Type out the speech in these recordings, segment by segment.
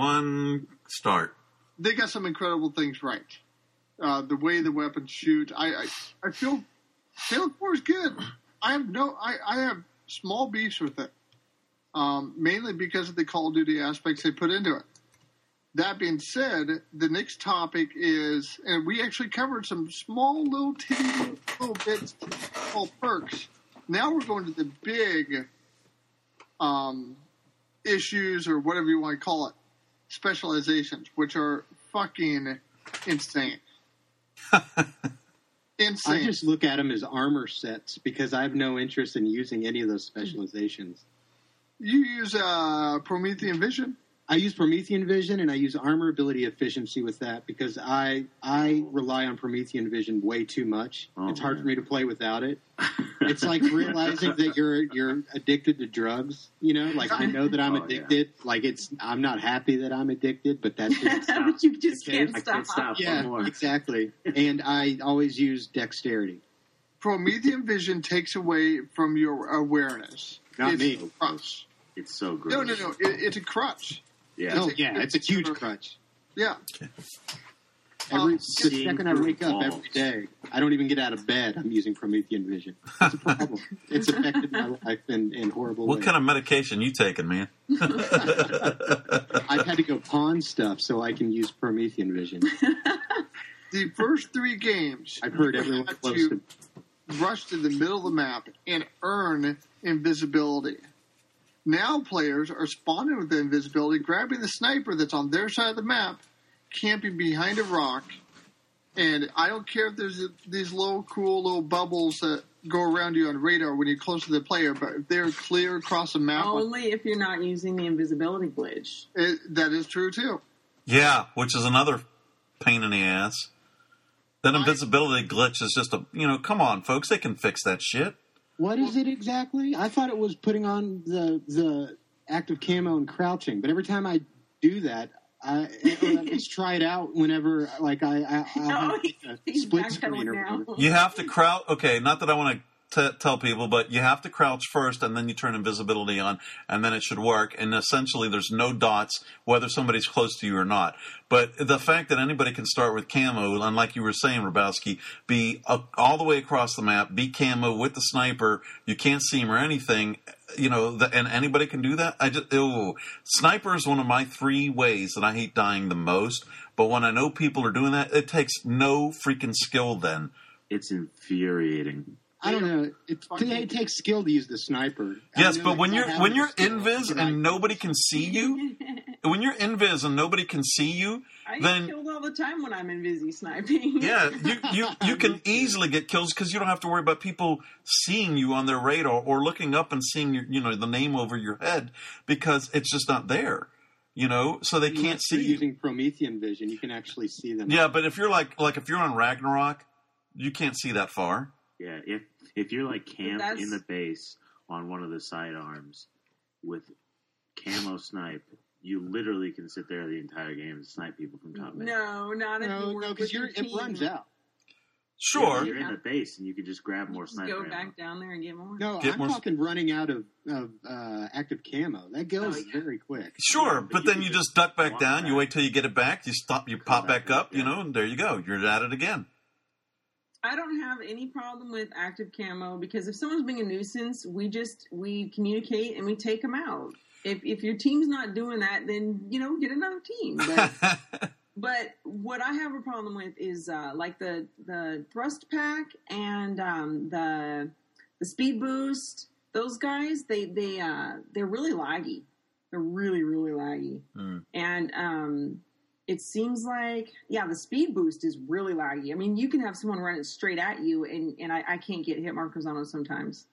one start. they got some incredible things right. Uh, the way the weapons shoot, I, I, I feel Halo Four is good. I have no, I, I have small beefs with it, um, mainly because of the Call of Duty aspects they put into it. That being said, the next topic is, and we actually covered some small little titty little bits called perks. Now we're going to the big um, issues or whatever you want to call it, specializations, which are fucking insane. insane. I just look at them as armor sets because I have no interest in using any of those specializations. you use uh, Promethean Vision. I use Promethean Vision and I use armor ability efficiency with that because I I rely on Promethean Vision way too much. Oh, it's hard man. for me to play without it. It's like realizing that you're you're addicted to drugs. You know, like I know that I'm Oh, yeah. addicted. Like it's I'm not happy that I'm addicted, but that's just but you just I can't can't stop. stop. yeah, One more. exactly. And I always use dexterity. Promethean Vision takes away from your awareness. Not it's me. A crutch. It's so good. No, no, no. It, it's a crutch. Yeah. Oh a- yeah, it's a huge crutch. Yeah. Every Um, the second I wake up every day, I don't even get out of bed. I'm using Promethean Vision. It's a problem. it's affected my life in, in horrible What ways. kind of medication you taking, man? I've had to go pawn stuff so I can use Promethean Vision. The first three games, I've heard you everyone had close to to. rush to the middle of the map and earn invisibility. Now players are spawning with the invisibility, grabbing the sniper that's on their side of the map, camping behind a rock, and I don't care if there's these little cool little bubbles that go around you on radar when you're close to the player, but if they're clear across the map, Only if you're not using the invisibility glitch. it, that is true too. Yeah, which is another pain in the ass. That invisibility glitch is just a you know, come on, folks, they can fix that shit. What is it exactly? I thought it was putting on the the active camo and crouching, but every time I do that, I or at try it out whenever like I, I I'll No, oh, have he- a he's split screen or now. whatever. You have to crouch. Okay, not that I want to t- tell people, but you have to crouch first, and then you turn invisibility on, and then it should work. And essentially, there's no dots whether somebody's close to you or not. But the fact that anybody can start with camo, and like you were saying, Robowski, be all the way across the map, be camo with the sniper, you can't see him or anything. You know, the, and anybody can do that. I just, ew. Sniper is one of my three ways that I hate dying the most. But when I know people are doing that, it takes no freaking skill then. It's infuriating. I don't know. It, it takes skill to use the sniper. Yes, know but that when you're have when you're invis but I- and nobody can see you, when you're invis and nobody can see you, I get then killed all the time when I'm in busy sniping. yeah, you you you can easily get kills because you don't have to worry about people seeing you on their radar or looking up and seeing your you know the name over your head because it's just not there, you know, so they can't see you're you. using Promethean vision. You can actually see them. Yeah, but if you're like like if you're on Ragnarok, you can't see that far. Yeah, if if you're like camped in the base on one of the sidearms with camo snipe, you literally can sit there the entire game and snipe people from top base. No, not if No, no, because your you're it runs out. Sure, You're in the base and you can just grab more Just sniper go ammo. back down there and get more. No, Get I'm more- talking running out of, of uh, active camo. That goes Oh, yeah. very quick. Sure, but but you then you just just duck back walk down. You wait till you get it back. You stop. You Come pop back back up. up, You know, and there you go. You're at it again. I don't have any problem with active camo because if someone's being a nuisance, we just we communicate and we take them out. If if your team's not doing that, then you know get another team. But but what I have a problem with is uh, like the the thrust pack and um, the the speed boost. Those guys they they uh, they're really laggy. They're really really laggy. Hmm. And um, it seems like yeah, the speed boost is really laggy. I mean, you can have someone running straight at you, and and I, I can't get hit markers on them sometimes.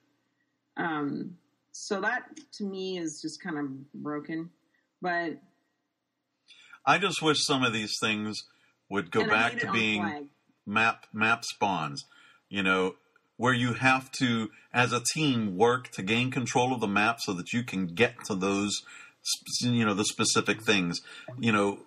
Um, so that to me is just kind of broken. But I just wish some of these things would go back to being map map spawns. You know, where you have to, as a team, work to gain control of the map so that you can get to those, you know, the specific things. You know,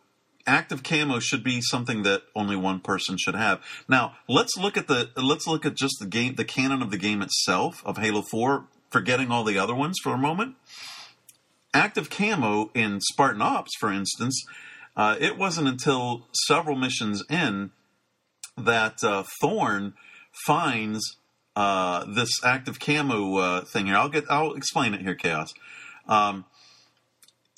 active camo should be something that only one person should have. Now, let's look at the let's look at just the game, the canon of the game itself of Halo Four, forgetting all the other ones for a moment. active camo in Spartan Ops, for instance, uh, it wasn't until several missions in that uh, Thorne finds uh, this active camo uh, thing here. I'll get. I'll explain it here, Chaos. Um,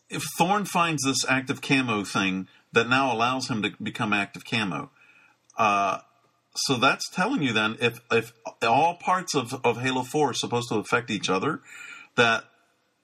if Thorne finds this active camo thing that now allows him to become active camo, uh, so that's telling you then if if all parts of, of Halo Four are supposed to affect each other, that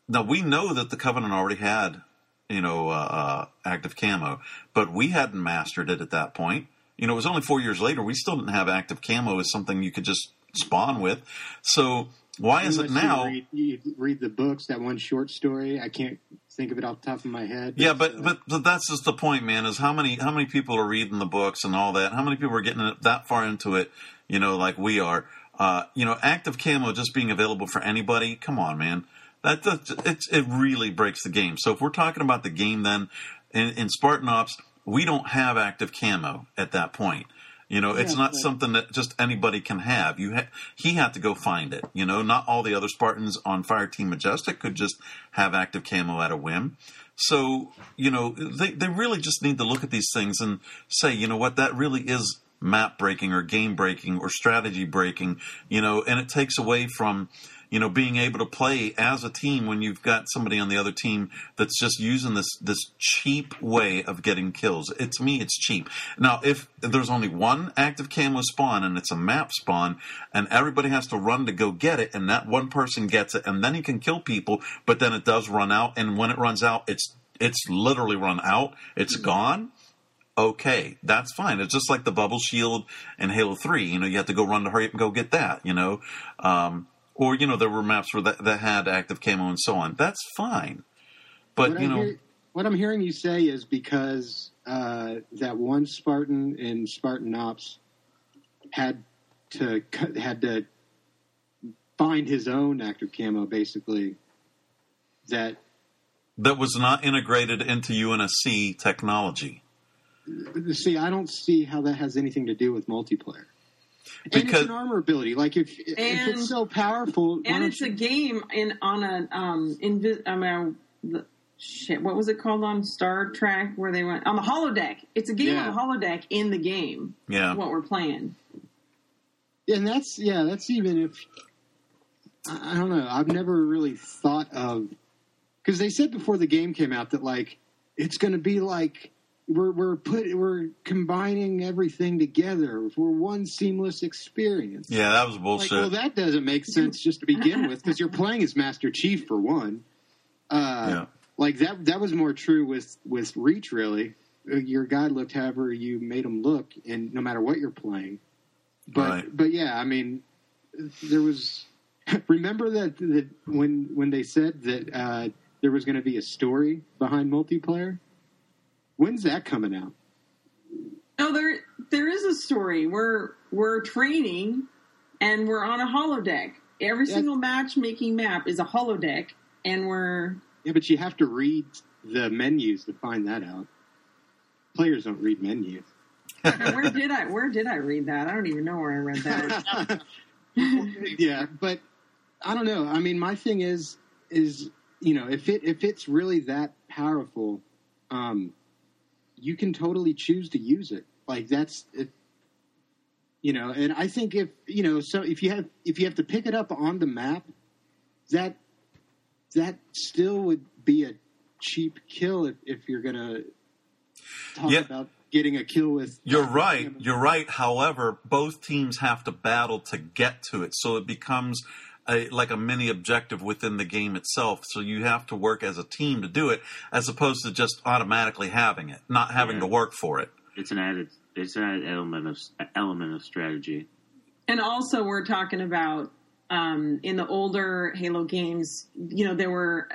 now we know that the Covenant already had you know uh, uh, active camo, but we hadn't mastered it at that point. You know, it was only four years later. We still didn't have active camo as something you could just spawn with. So why is it now? You read, you read the books, that one short story. I can't think of it off the top of my head. Yeah, but, uh, but but that's just the point, man. Is how many how many people are reading the books and all that? How many people are getting that far into it? You know, like we are. Uh, you know, active camo just being available for anybody. Come on, man. That, that it it really breaks the game. So if we're talking about the game, then in, in Spartan Ops, we don't have active camo at that point. You know, it's Yeah, not but- something that just anybody can have. You ha- he had to go find it. You know, not all the other Spartans on Fire Team Majestic could just have active camo at a whim. So, you know, they, they really just need to look at these things and say, you know what, that really is map breaking or game breaking or strategy breaking, you know, and it takes away from, you know, being able to play as a team when you've got somebody on the other team that's just using this this cheap way of getting kills. It, to me, it's cheap. Now, if there's only one active camo spawn and it's a map spawn, and everybody has to run to go get it, and that one person gets it, and then he can kill people, but then it does run out, and when it runs out, it's it's literally run out. It's gone okay, that's fine. It's just like the bubble shield in Halo 3. You know, you have to go run to hurry up and go get that, you know. Um, or, you know, there were maps where that, that had active camo and so on. That's fine. But, what you know, hear- what I'm hearing you say is because uh, that one Spartan in Spartan Ops had to had to find his own active camo, basically. That that was not integrated into UNSC technology. see, I don't see how that has anything to do with multiplayer. And it's an armor ability. Like if if it's so powerful, and it's a game in on a um invi- I mean the shit what was it called on Star Trek where they went on the holodeck. It's a game Yeah. on the holodeck in the game. Yeah. What we're playing. and that's yeah, that's even if I I don't know. I've never really thought of because they said before the game came out that like it's going to be like we're we're put we're combining everything together for one seamless experience. Yeah, that was Like, bullshit. well, that doesn't make sense just to begin with because you're playing as Master Chief for one. Uh, Yeah. Like that. That was more true with with Reach. Really, Uh, your guy looked however you made him look, and no matter what you're playing. But Right. but yeah, I mean, there was. Remember that, that when when they said that uh, there was going to be a story behind multiplayer. When's that coming out? No, there there is a story. We're we're training and we're on a holodeck. Every Yeah. single matchmaking map is a holodeck and we're Yeah, but you have to read the menus to find that out. Players don't read menus. where did I where did I read that? I don't even know where I read that. yeah, but I don't know. I mean, my thing is is you know if it if it's really that powerful, um, you can totally choose to use it. Like that's it. You know, and I think if you know, so if you have if you have to pick it up on the map, that that still would be a cheap kill if, if you're gonna talk Yeah. about getting a kill with. You're right. You're right. However, both teams have to battle to get to it, so it becomes a, like a mini objective within the game itself. So you have to work as a team to do it, as opposed to just automatically having it, not having Yeah. to work for it. It's an added. It's an added element of element of strategy. And also, we're talking about um, in the older Halo games. You know, there were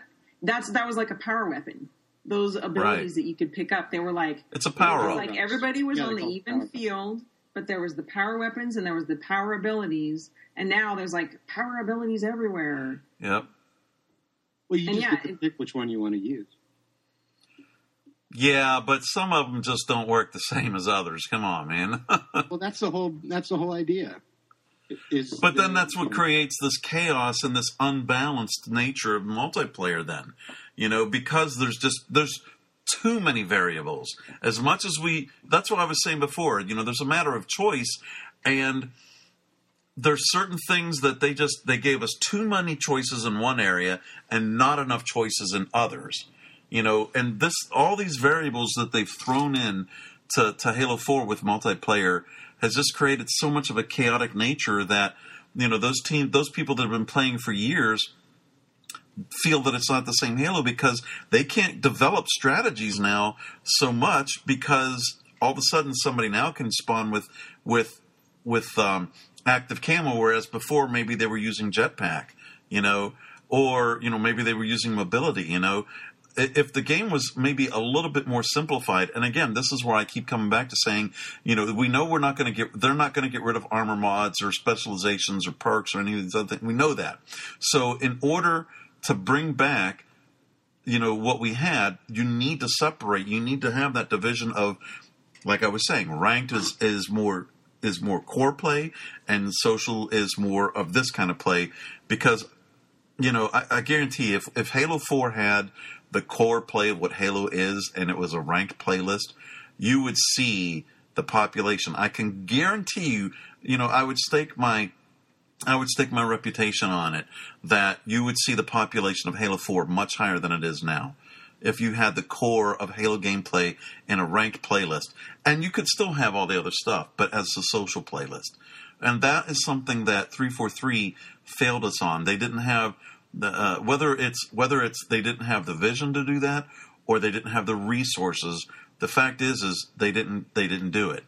that's that was like a power weapon. Those abilities Right. that you could pick up, they were like It's a power it like everybody was Yeah, on they're the even field. weapons. Field, but there was the power weapons and there was the power abilities, and now there's like power abilities everywhere. Yep. Well, you And just yeah, get to pick which one you want to use. Yeah, but some of them just don't work the same as others. Come on, man. Well, that's the whole. That's the whole idea. Is But then that's what um, creates this chaos and this unbalanced nature of multiplayer. Then, You know, because there's just there's too many variables. As much as we, that's what I was saying before. You know, there's a matter of choice, and there's certain things that they just they gave us too many choices in one area and not enough choices in others. You know, and this all these variables that they've thrown in to, to Halo 4 with multiplayer has just created so much of a chaotic nature that you know those team those people that have been playing for years feel that it's not the same Halo because they can't develop strategies now so much because all of a sudden somebody now can spawn with with with um, active camo, whereas before maybe they were using jetpack, you know, or you know maybe they were using mobility, you know. If the game was maybe a little bit more simplified, and again, this is where I keep coming back to saying, you know, we know we're not going to get, they're not going to get rid of armor mods or specializations or perks or any of these other things. We know that. So, in order to bring back, you know, what we had, you need to separate. You need to have that division of, like I was saying, ranked is is more is more core play, and social is more of this kind of play. Because, you know, I, I guarantee if if Halo Four had the core play of what Halo is, and it was a ranked playlist, you would see the population. I can guarantee you, you know, I would stake my I would stake my reputation on it that you would see the population of Halo 4 much higher than it is now if you had the core of Halo gameplay in a ranked playlist. And you could still have all the other stuff, but as a social playlist. And that is something that 343 failed us on. They didn't have the uh, whether it's whether it's they didn't have the vision to do that or they didn't have the resources. The fact is is they didn't they didn't do it.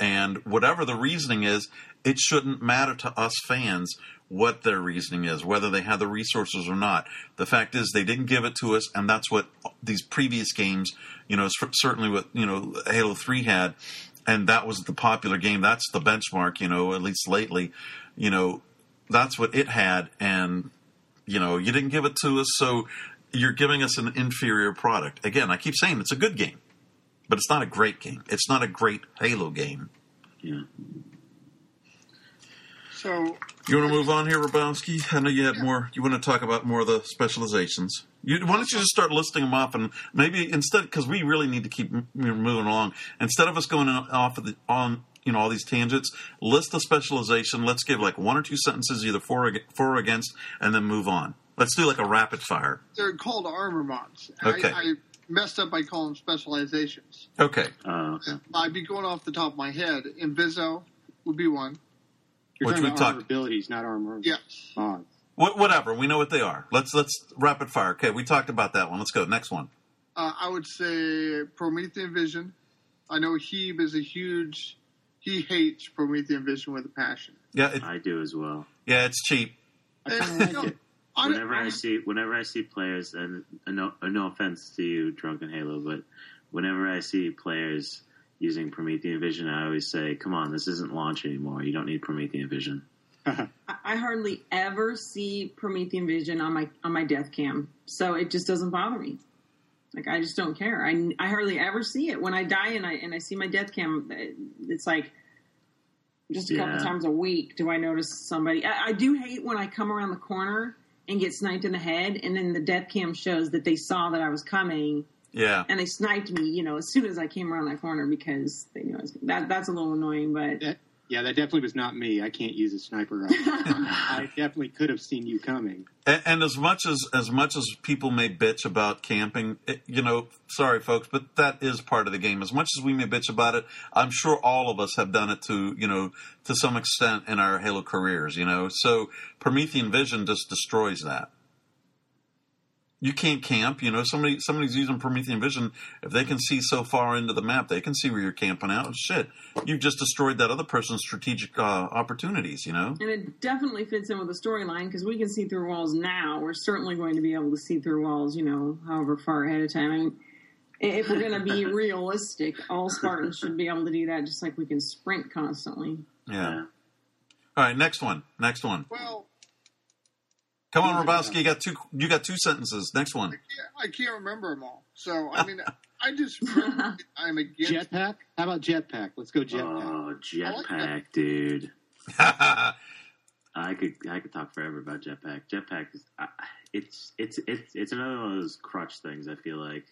And whatever the reasoning is, it shouldn't matter to us fans what their reasoning is, whether they have the resources or not. The fact is, they didn't give it to us, and that's what these previous games, you know, certainly what you know Halo Three had, and that was the popular game. That's the benchmark, you know, at least lately, you know, that's what it had, and you know, you didn't give it to us, so you're giving us an inferior product. Again, I keep saying it's a good game, but it's not a great game. It's not a great Halo game. Yeah. So You want to move on here, Robowski? I know you had more. You want to talk about more of the specializations. You, why don't you just start listing them off, and maybe instead, because we really need to keep m- moving along. Instead of us going off of the on, you know, all these tangents, list the specialization. Let's give like one or two sentences, either for or, for or against, and then move on. Let's do like a rapid fire. they're called armor mods. Okay. I, I messed up by calling them specializations. Okay. Oh, okay. I'd be going off the top of my head. Inviso would be one. You're Which talking we about talked- armor abilities, not armor Yes. mods. Wh- whatever. We know what they are. Let's let's rapid fire. Okay, we talked about that one. Let's go next one. Uh, I would say Promethean Vision. I know Hebe is a huge. He hates Promethean Vision with a passion. Yeah, it, I do as well. yeah, it's cheap. And, kind you know, it. Whenever I see, whenever I see players, and uh, no, uh, no offense to you, Drunken Halo, but whenever I see players using Promethean Vision, I always say, "Come on, this isn't launch anymore. You don't need Promethean Vision." Uh-huh. I- I hardly ever see Promethean Vision on my on my death cam, so it just doesn't bother me. Like I just don't care. I, I hardly ever see it when I die and I and I see my death cam. It's like just a couple times a week do I notice somebody. I, I do hate when I come around the corner and get sniped in the head, and then the death cam shows that they saw that I was coming Yeah. and they sniped me. You know, as soon as I came around that corner because they knew I was, that that's a little annoying. But That, yeah, that definitely was not me. I can't use a sniper rifle. I definitely could have seen you coming. And, and as much as as much as people may bitch about camping, it, you know, sorry folks, but that is part of the game. As much as we may bitch about it, I'm sure all of us have done it to you know to some extent in our Halo careers. You know, so Promethean Vision just destroys that. You can't camp. You know, somebody somebody's using Promethean Vision. If they can see so far into the map, they can see where you're camping out. Shit, you've just destroyed that other person's strategic uh, opportunities. You know. And it definitely fits in with the storyline because we can see through walls now. We're certainly going to be able to see through walls, you know, however far ahead of time. I mean, if we're going to be realistic, all Spartans should be able to do that just like we can sprint constantly. Yeah. All right, next one. Next one. well, Come on, oh, Robowski. You got two. You got two sentences. Next one. I can't remember them all. So I mean, I just I'm against. Jetpack? How about jetpack? Let's go jetpack. Oh, like jetpack, that. dude. I could I could talk forever about jetpack. Jetpack is I, it's it's it's it's another one of those crutch things. I feel like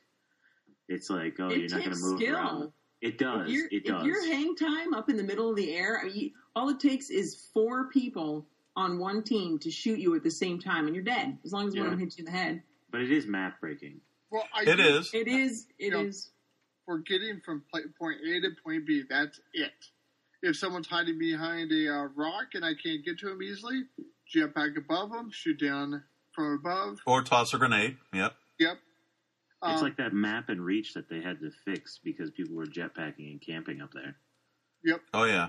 it's like oh, It you're not going to move skill. around. It does. If, It does. if your hang time up in the middle of the air, I mean, all it takes is four people on one team to shoot you at the same time, and you're dead. As long as one of them hits you in the head, but it is map breaking. Well, I It do- is. it is. It is. Yeah. for getting from point A to point B. That's it. If someone's hiding behind a uh, rock and I can't get to him easily, jump back above them, shoot down from above. Or toss a grenade. Yep. Yep. It's Um, like that map and reach that they had to fix because people were jetpacking and camping up there. Yep. Oh yeah.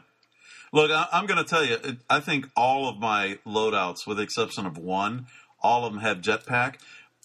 Look, I, I'm going to tell you. I think all of my loadouts, with the exception of one, all of them have jetpack.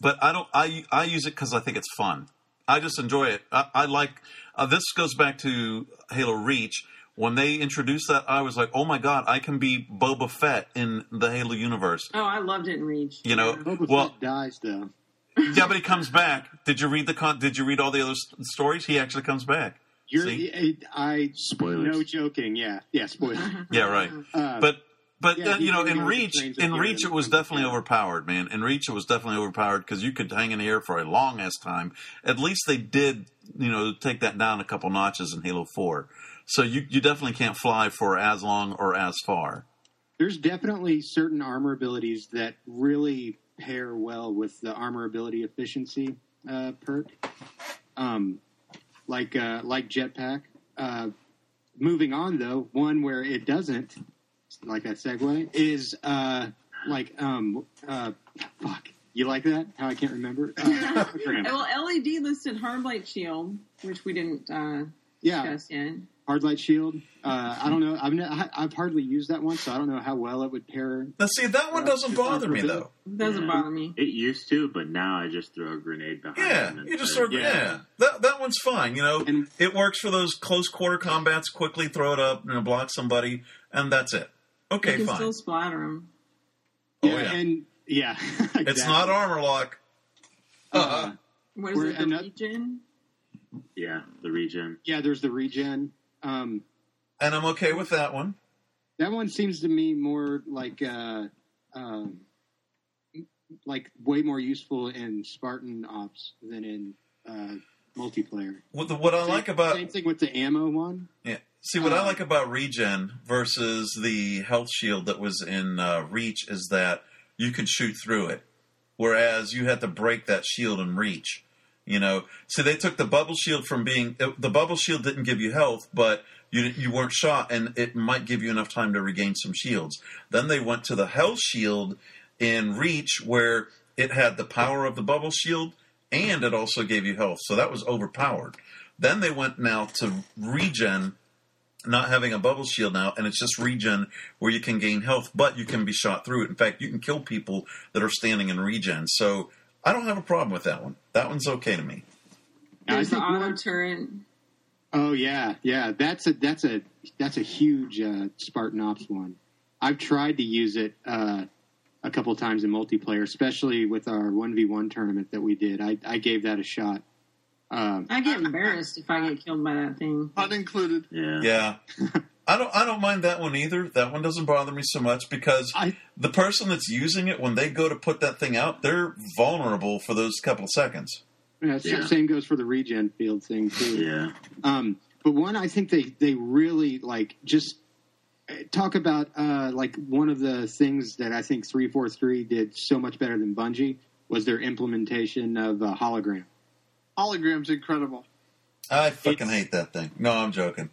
But I don't. I I use it because I think it's fun. I just enjoy it. I, I like. Uh, this goes back to Halo Reach. When they introduced that, I was like, "Oh my god, I can be Boba Fett in the Halo universe." Oh, I loved it in Reach. You know, Boba well, Fett dies though. yeah, but he comes back. Did you read the con? Did you read all the other s- stories? He actually comes back. You're, See? I Spoilers. no joking. Yeah, yeah. Spoiler. Yeah, right. Uh, But but Yeah, uh, you know, in Reach, in Reach, it was definitely yeah. overpowered, man. In Reach, it was definitely overpowered because you could hang in the air for a long ass time. At least they did, you know, take that down a couple notches in Halo Four. So you you definitely can't fly for as long or as far. there's definitely certain armor abilities that really pair well with the armor ability efficiency uh, perk, um, like uh, like jetpack. Uh, moving on though, one where it doesn't, like that segue, is uh, like um, uh, fuck. You like that? How I can't remember. Uh, well, LED listed hard light shield, which we didn't uh, yeah, discuss yet. Hard light shield. Uh, I don't know. I've ne- I- I've hardly used that one, so I don't know how well it would pair. Now, see, that one Uh, doesn't bother me though. It doesn't Yeah. bother me. It used to, but now I just throw a grenade behind Yeah, them. you just say, sort of, yeah. Yeah. That that one's fine. You know, And- it works for those close quarter combats. Quickly throw it up, and block somebody, and that's it. Okay, you can fine. still splatter them. Oh, yeah, yeah. and yeah, It's not armor lock. Uh, What is We're it? The another- regen? Yeah, the regen. yeah, there's the regen. Um, and I'm okay with that one. that one seems to me more like uh, um, like way more useful in Spartan ops than in uh, multiplayer. What, the, what I like about same thing with the ammo one. Yeah. See, what I Um, like about regen versus the health shield that was in uh, Reach is that you can shoot through it, whereas you had to break that shield in Reach. You know, so they took the bubble shield from being the bubble shield didn't give you health, but you you weren't shot, and it might give you enough time to regain some shields. Then they went to the health shield in Reach, where it had the power of the bubble shield, and it also gave you health. So that was overpowered. Then they went now to regen not having a bubble shield now, and it's just regen where you can gain health, but you can be shot through it. In fact, you can kill people that are standing in regen. So I don't have a problem with that one. That one's okay to me. I There's the think auto one- turret. Oh yeah, yeah. That's a that's a that's a huge uh, Spartan Ops one. I've tried to use it uh, a couple times in multiplayer, especially with our one v one tournament that we did. I, I gave that a shot. Um, I get embarrassed if I get killed by that thing. Pun included. Yeah. Yeah. I don't I don't mind that one either. That one doesn't bother me so much because I the person that's using it when they go to put that thing out, they're vulnerable for those couple of seconds. yeah, Yeah. same goes for the regen field thing too. Yeah. Um, but one I think they they really like just uh, talk about uh, like one of the things that I think three four three did so much better than Bungie was their implementation of uh, hologram. Hologram's incredible. I fucking It's- hate that thing. No, I'm joking.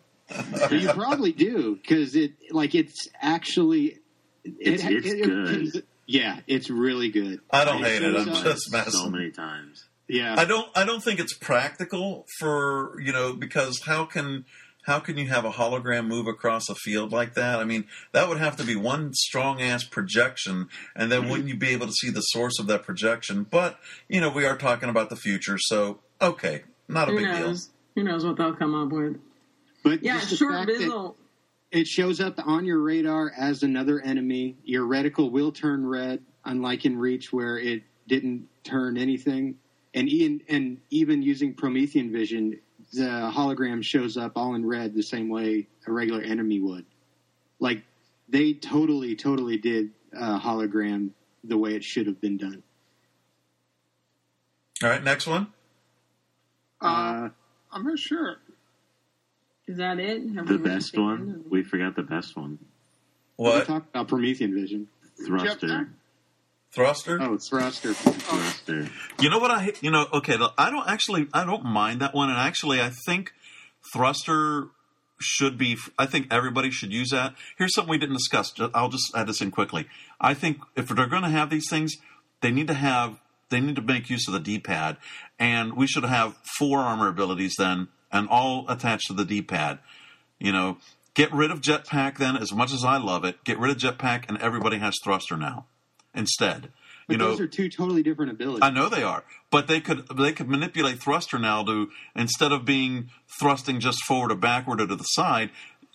You probably do because it like it's actually it, It's- it's good. yeah, it's really good. I don't It hate it. I'm up- just messing. So many times. yeah. I don't I don't think it's practical for you know because how can how can you have a hologram move across a field like that? I mean that would have to be one strong ass projection, and then wouldn't you be able to see the source of that projection? But you know we are talking about the future, so okay, not a Who big deal. Who knows what they'll come up with? But Yeah, just the short fact that visual. it shows up on your radar as another enemy. Your reticle will turn red, unlike in Reach where it didn't turn anything. And even and even using Promethean vision, the hologram shows up all in red the same way a regular enemy would. Like they totally, totally did uh, hologram the way it should have been done. All right, next one. Uh, Uh, I'm not sure. Is that it? Have The we best one. end? We forgot the best one. we What talked about Promethean Vision. Thruster. Jetpack? thruster? Oh, thruster. Thruster. You know what I you know okay I don't actually I don't mind that one and actually I think thruster should be I think everybody should use that. Here's something we didn't discuss. I'll just add this in quickly. I think if they're going to have these things, they need to have they need to make use of the D-pad and we should have four armor abilities then and all attached to the D-pad. You know, get rid of jetpack then as much as I love it. Get rid of jetpack and everybody has thruster now instead. But you know, those are two totally different abilities. I know they are, but they could they could manipulate thruster now to instead of being thrusting just forward or backward or to the side.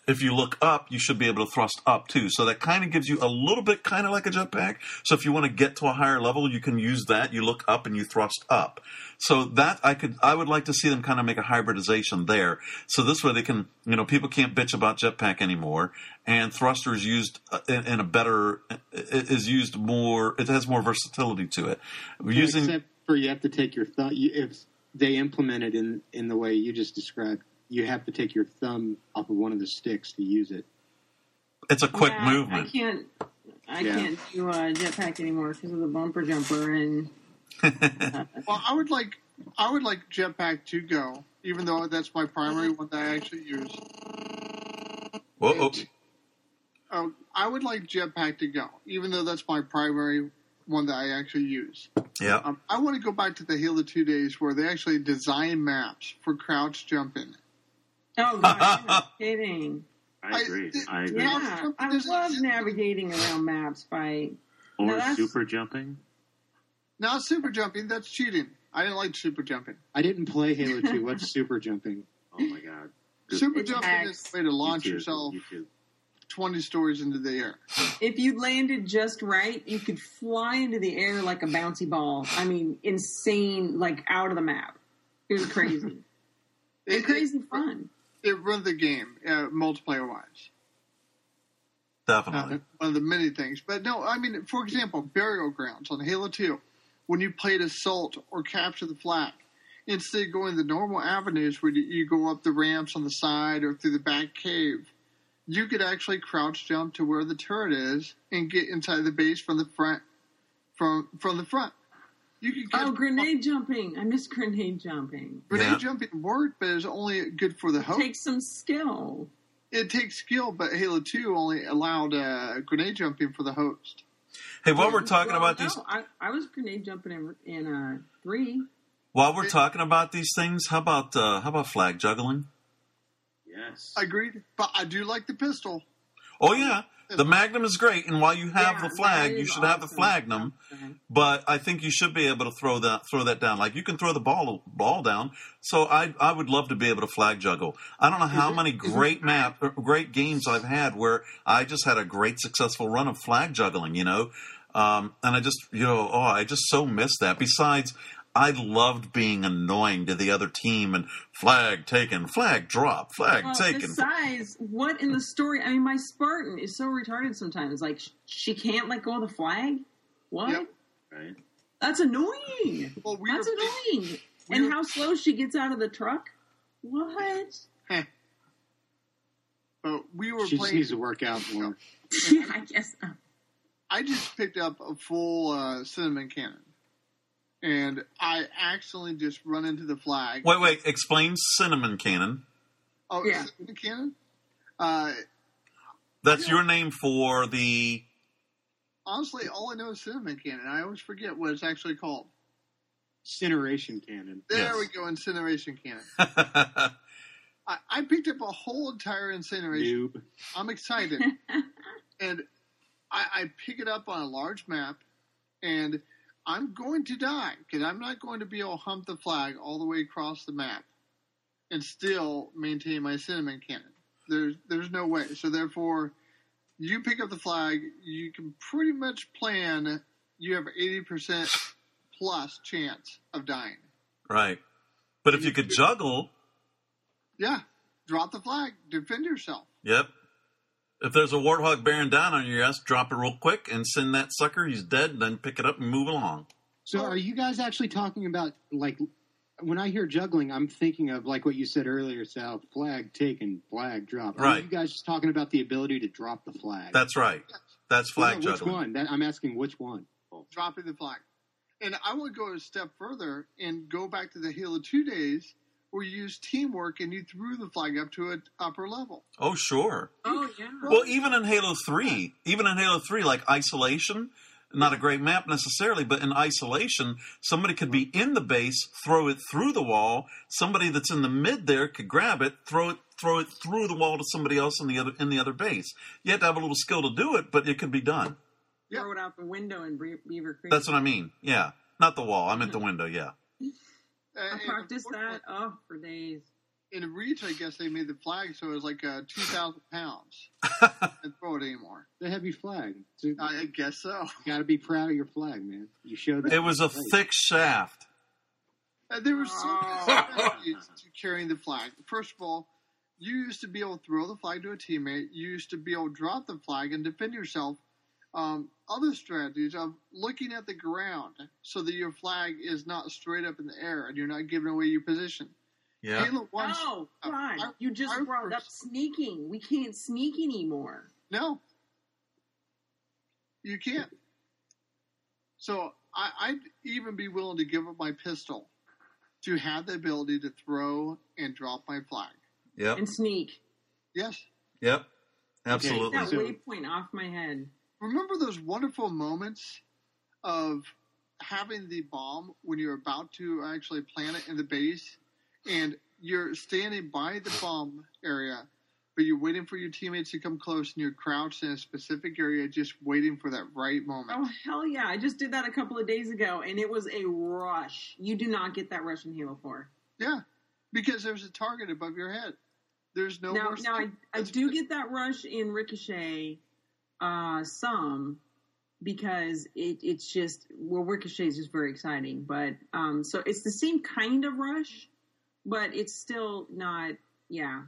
If you look up, you should be able to thrust up too. So that kind of gives you a little bit kind of like a jetpack. So if you want to get to a higher level, you can use that. You look up and you thrust up. So that I could I would like to see them kind of make a hybridization there. So this way they can you know people can't bitch about jetpack anymore, and thruster is used uh, in, in a better is used more. It has more versatility to it. Using Except for you have to take your thumb. If they implement it in in the way you just described, you have to take your thumb off of one of the sticks to use it. it's a quick Yeah, movement. I can't. I Yeah. can't do uh, jetpack anymore because of the bumper jumper and. Well, I would like I would like Jetpack to go, even though that's my primary one that I actually use. Whoa, oh. Oh, I would like Jetpack to go, even though that's my primary one that I actually use. yeah. Um, I want to go back to the Halo 2 days where they actually design maps for crouch jumping. Oh god, you're kidding. I agree. I agree. Yeah, I love navigating around maps by. Or No, super jumping. Not super jumping, that's cheating. I didn't like super jumping. I didn't play Halo 2. What's super jumping? Oh my god. Good. Super It's jumping hacks. is the way to launch YouTube, yourself YouTube. 20 stories into the air. If you landed just right, you could fly into the air like a bouncy ball. I mean, insane, like out of the map. It was crazy. It, and crazy it, fun. It ruined the game, uh, multiplayer wise. Definitely. Uh, one of the many things. But no, I mean, for example, burial grounds on Halo 2, when you played assault or capture the flag, instead of going the normal avenues where you, you go up the ramps on the side or through the back cave, you could actually crouch jump to where the turret is and get inside the base from the front. From from the front, you could Oh, get grenade jumping. I miss grenade jumping. grenade Yeah. jumping worked, but it's only good for the host. It takes some skill. it takes skill, but Halo 2 only allowed uh, grenade jumping for the host. Hey, while we're talking Well, about no, these, I, I was grenade jumping in, in uh, three. while we're talking about these things, how about uh, how about flag juggling? Yes. Agreed, but I do like the pistol. Oh yeah, the Magnum is great, and while you have Yeah, the flag, you should have the awesome. flagnum. Mm-hmm. But I think you should be able to throw that throw that down. Like you can throw the ball ball down. So I I would love to be able to flag juggle. I don't know how mm-hmm. many mm-hmm. great map er, great games I've had where I just had a great successful run of flag juggling. You know, um, and I just you know oh I just so miss that. Besides. I loved being annoying to the other team and flag taken, flag drop, flag Well, taken. besides, what in the story? I mean, my Spartan is so retarded sometimes. Like, she can't let go of the flag. What? Yep. Right. That's annoying. Well, we That's were, annoying. we and were- how slow she gets out of the truck. What? but we were She just playing. needs to work out more. yeah, I guess. uh, I just picked up a full uh, cinnamon cannon, and I actually just run into the flag. Wait, wait. Explain cinnamon cannon. Oh, Yeah. cinnamon cannon. Uh, That's your name for the. honestly, all I know is cinnamon cannon. I always forget what it's actually called. Incineration cannon. There Yes. we go, incineration cannon. I, I picked up a whole entire incineration. Noob. I'm excited. and I, I pick it up on a large map, and I'm going to die because I'm not going to be able to hump the flag all the way across the map and still maintain my cinnamon cannon. There's there's no way. So therefore, you pick up the flag, you can pretty much plan. You have 80% plus chance of dying. right. But if you could juggle, Yeah, drop the flag, defend yourself. yep. If there's a warthog bearing down on your ass, drop it real quick and send that sucker. He's dead. Then pick it up and move along. So, are you guys actually talking about like when I hear juggling? I'm thinking of like what you said earlier, Sal. Flag taken, flag drop. Are Right. you guys just talking about the ability to drop the flag? That's right. That's flag No, which juggling. one? That, I'm asking which one. dropping the flag. And I will go a step further and go back to the Halo 2 days where you used teamwork and you threw the flag up to an upper level. Oh, sure. Oh yeah. Well, even in Halo 3, even in Halo 3, like isolation, not a great map necessarily, but in isolation, somebody could be in the base, throw it through the wall. Somebody that's in the mid there could grab it, throw it, throw it through the wall to somebody else in the other in the other base. You have to have a little skill to do it, but it could be done. Yeah. Throw it out the window in Beaver Creek. That's what I mean. Yeah, not the wall. I meant the window. Yeah. I practiced that unfortunately, oh for days. In Reach, I guess they made the flag so it was like uh, 2,000 pounds. and throw it anymore. The heavy flag. So you I, I guess so. you got to be proud of your flag, man. You showed that. It was a Right. thick shaft. Uh, there were so Oh. many strategies to carrying the flag. First of all, you used to be able to throw the flag to a teammate. You used to be able to drop the flag and defend yourself. Um, other strategies of looking at the ground so that your flag is not straight up in the air and you're not giving away your position. Yeah. Halo 1 Oh, uh, you just I brought up sneaking. We can't sneak anymore. No, you can't. So I, I'd even be willing to give up my pistol to have the ability to throw and drop my flag. Yep. And sneak. Yes. Yep. Absolutely. Take That waypoint off my head. Remember those wonderful moments of having the bomb when you're about to actually plant it in the base and you're standing by the bomb area, but you're waiting for your teammates to come close and you're crouched in a specific area just waiting for that right moment. Oh, hell yeah. I just did that a couple of days ago, and it was a rush. You do not get that rush in Halo 4. Yeah, because there's a target above your head. There's no now, now I, I do get that rush in Ricochet uh, some because it, it's just well Ricochet is just very exciting, but um, so it's the same kind of rush, but it's still not yeah.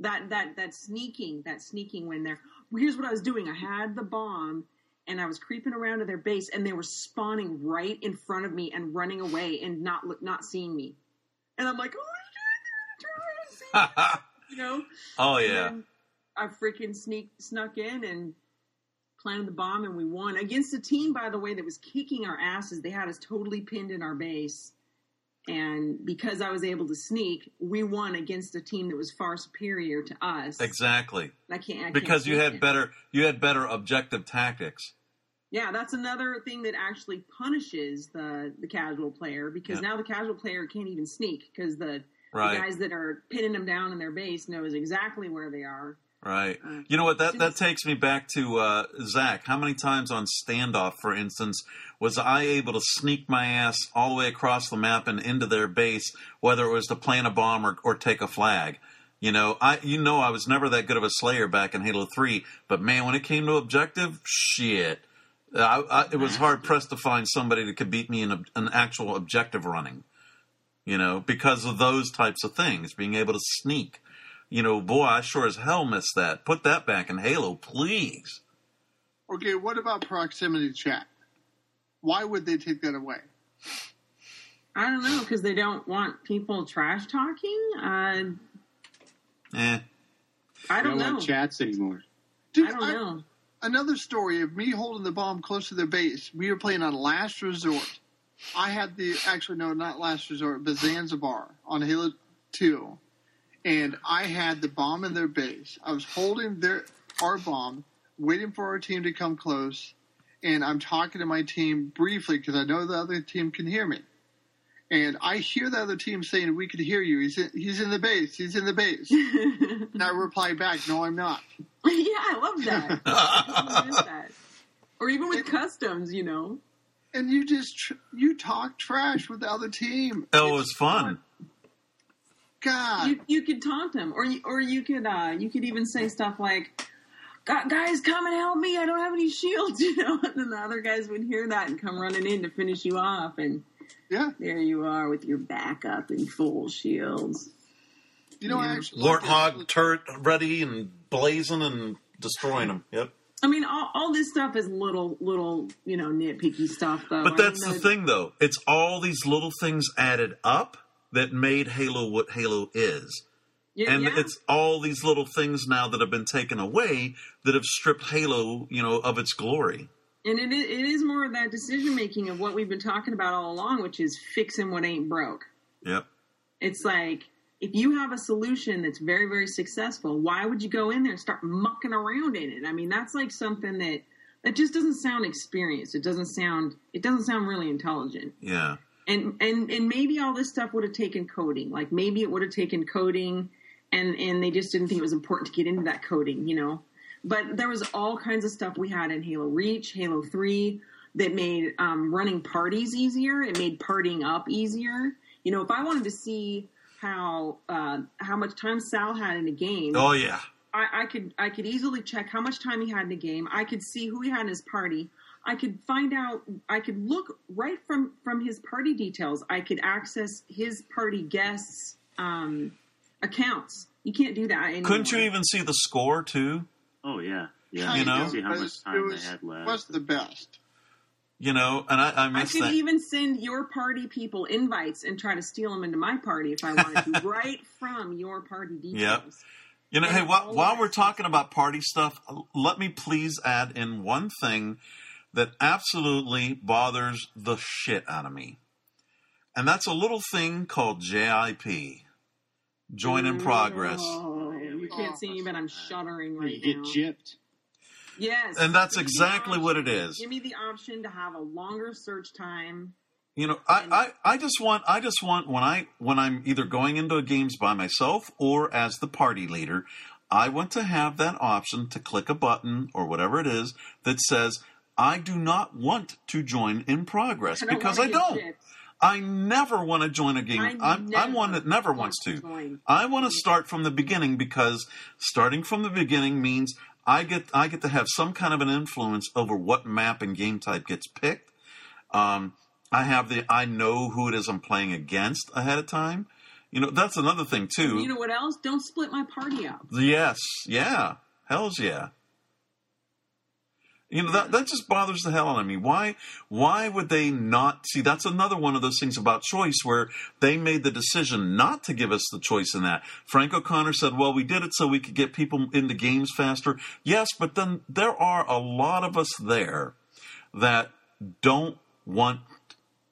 That that that sneaking that sneaking when they're well, here's what I was doing. I had the bomb and I was creeping around to their base and they were spawning right in front of me and running away and not look not seeing me. And I'm like oh shit they're gonna try to see me," you know? Oh yeah. I freaking sneak snuck in and planted the bomb, and we won against a team, by the way, that was kicking our asses. They had us totally pinned in our base, and because I was able to sneak, we won against a team that was far superior to us. Exactly. I can't I can't Because you had it. better you had better objective tactics. Yeah, that's another thing that actually punishes the the casual player because Yeah. now the casual player can't even sneak because the, the guys that are pinning them down in their base knows exactly where they are. Right. Uh, You know what? That that takes me back to uh, Zach. How many times on standoff, for instance, was I able to sneak my ass all the way across the map and into their base, whether it was to plant a bomb or, or take a flag? You know, I you know I was never that good of a slayer back in Halo Three, but man, when it came to objective, shit, I, I, it was hard pressed to find somebody that could beat me in a, an actual objective running. You know, because of those types of things, being able to sneak you know, boy, I sure as hell missed that. Put that back in Halo, please. Okay, what about proximity chat? Why would they take that away? I don't know because they don't want people trash talking. Uh, Eh. I I don't don't know. chats anymore. Dude, I don't know. Another story of me holding the bomb close to their base. We were playing on Last Resort. I had the actually no, not Last Resort, but Zanzibar on Halo Two, and I had the bomb in their base. I was holding their our bomb, waiting for our team to come close, and I'm talking to my team briefly because I know the other team can hear me. And I hear the other team saying, "We could hear you. He's in, he's in the base. He's in the base." and I reply back, "No, I'm not." yeah, I love that. I miss that. Or even with customs, you know. and you just tr- you talk trash with the other team. Oh, it was fun. God, You you could taunt them, or you, or you could uh, you could even say stuff like, "Guys, come and help me! I don't have any shields," you know. And then the other guys would hear that and come running in to finish you off, and yeah. there you are with your backup and full shields. You know, I Yeah. actually like that. Warthog turret ready and blazing and destroying them. Yep. I mean, all, all this stuff is little, little, you know, nitpicky stuff, though. But I that's mean, the thing, though. It's all these little things added up that made Halo what Halo is. Yeah, and yeah. it's all these little things now that have been taken away that have stripped Halo, you know, of its glory. and it is, it is more of that decision making of what we've been talking about all along, which is fixing what ain't broke. Yep. It's like if you have a solution that's very, very successful, why would you go in there and start mucking around in it? I mean, that's like something that that just doesn't sound experienced. It doesn't sound it doesn't sound really intelligent. Yeah. And and and maybe all this stuff would have taken coding. Like maybe it would have taken coding and and they just didn't think it was important to get into that coding, you know. But there was all kinds of stuff we had in Halo Reach, Halo 3 that made um, running parties easier. It made partying up easier. You know, if I wanted to see how uh, how much time Sal had in a game, Oh yeah. I, I could I could easily check how much time he had in a game. I could see who he had in his party. I could find out. I could look right from from his party details. I could access his party guests' um, accounts. You can't do that anymore. Couldn't you even see the score too? Oh yeah, yeah. You know? see how It much was- time was, they had left. was the best. You know, and I, I I could that. even send your party people invites and try to steal them into my party if I wanted to, right from your party details. Yep. You know, And hey, while, while we're talking about party stuff, let me please add in one thing that absolutely bothers the shit out of me. And that's a little thing called JIP. Join in progress. Oh, you can't see me, but I'm shuddering right you get now. gypped. Yes, And that's Give me the exactly what it is. Give me the option to have a longer search time. You know, I, I, I just want I just want when I when I'm either going into games by myself or as the party leader, I want to have that option to click a button or whatever it is that says I do not want to join in progress I because I don't. gypped. I never want to join a game. I'm, I'm one that never want wants to to. I want to start from the beginning because starting from the beginning means I get I get to have some kind of an influence over what map and game type gets picked. Um, I have the I know who it is I'm playing against ahead of time. You know that's another thing too. You know what else? Don't split my party up. Yes, yeah, hell's yeah. You know that that just bothers the hell out of me. Why why would they not see? That's another one of those things about choice where they made the decision not to give us the choice in that. Frank O'Connor said, "Well, we did it so we could get people into games faster." Yes, but then there are a lot of us there that don't want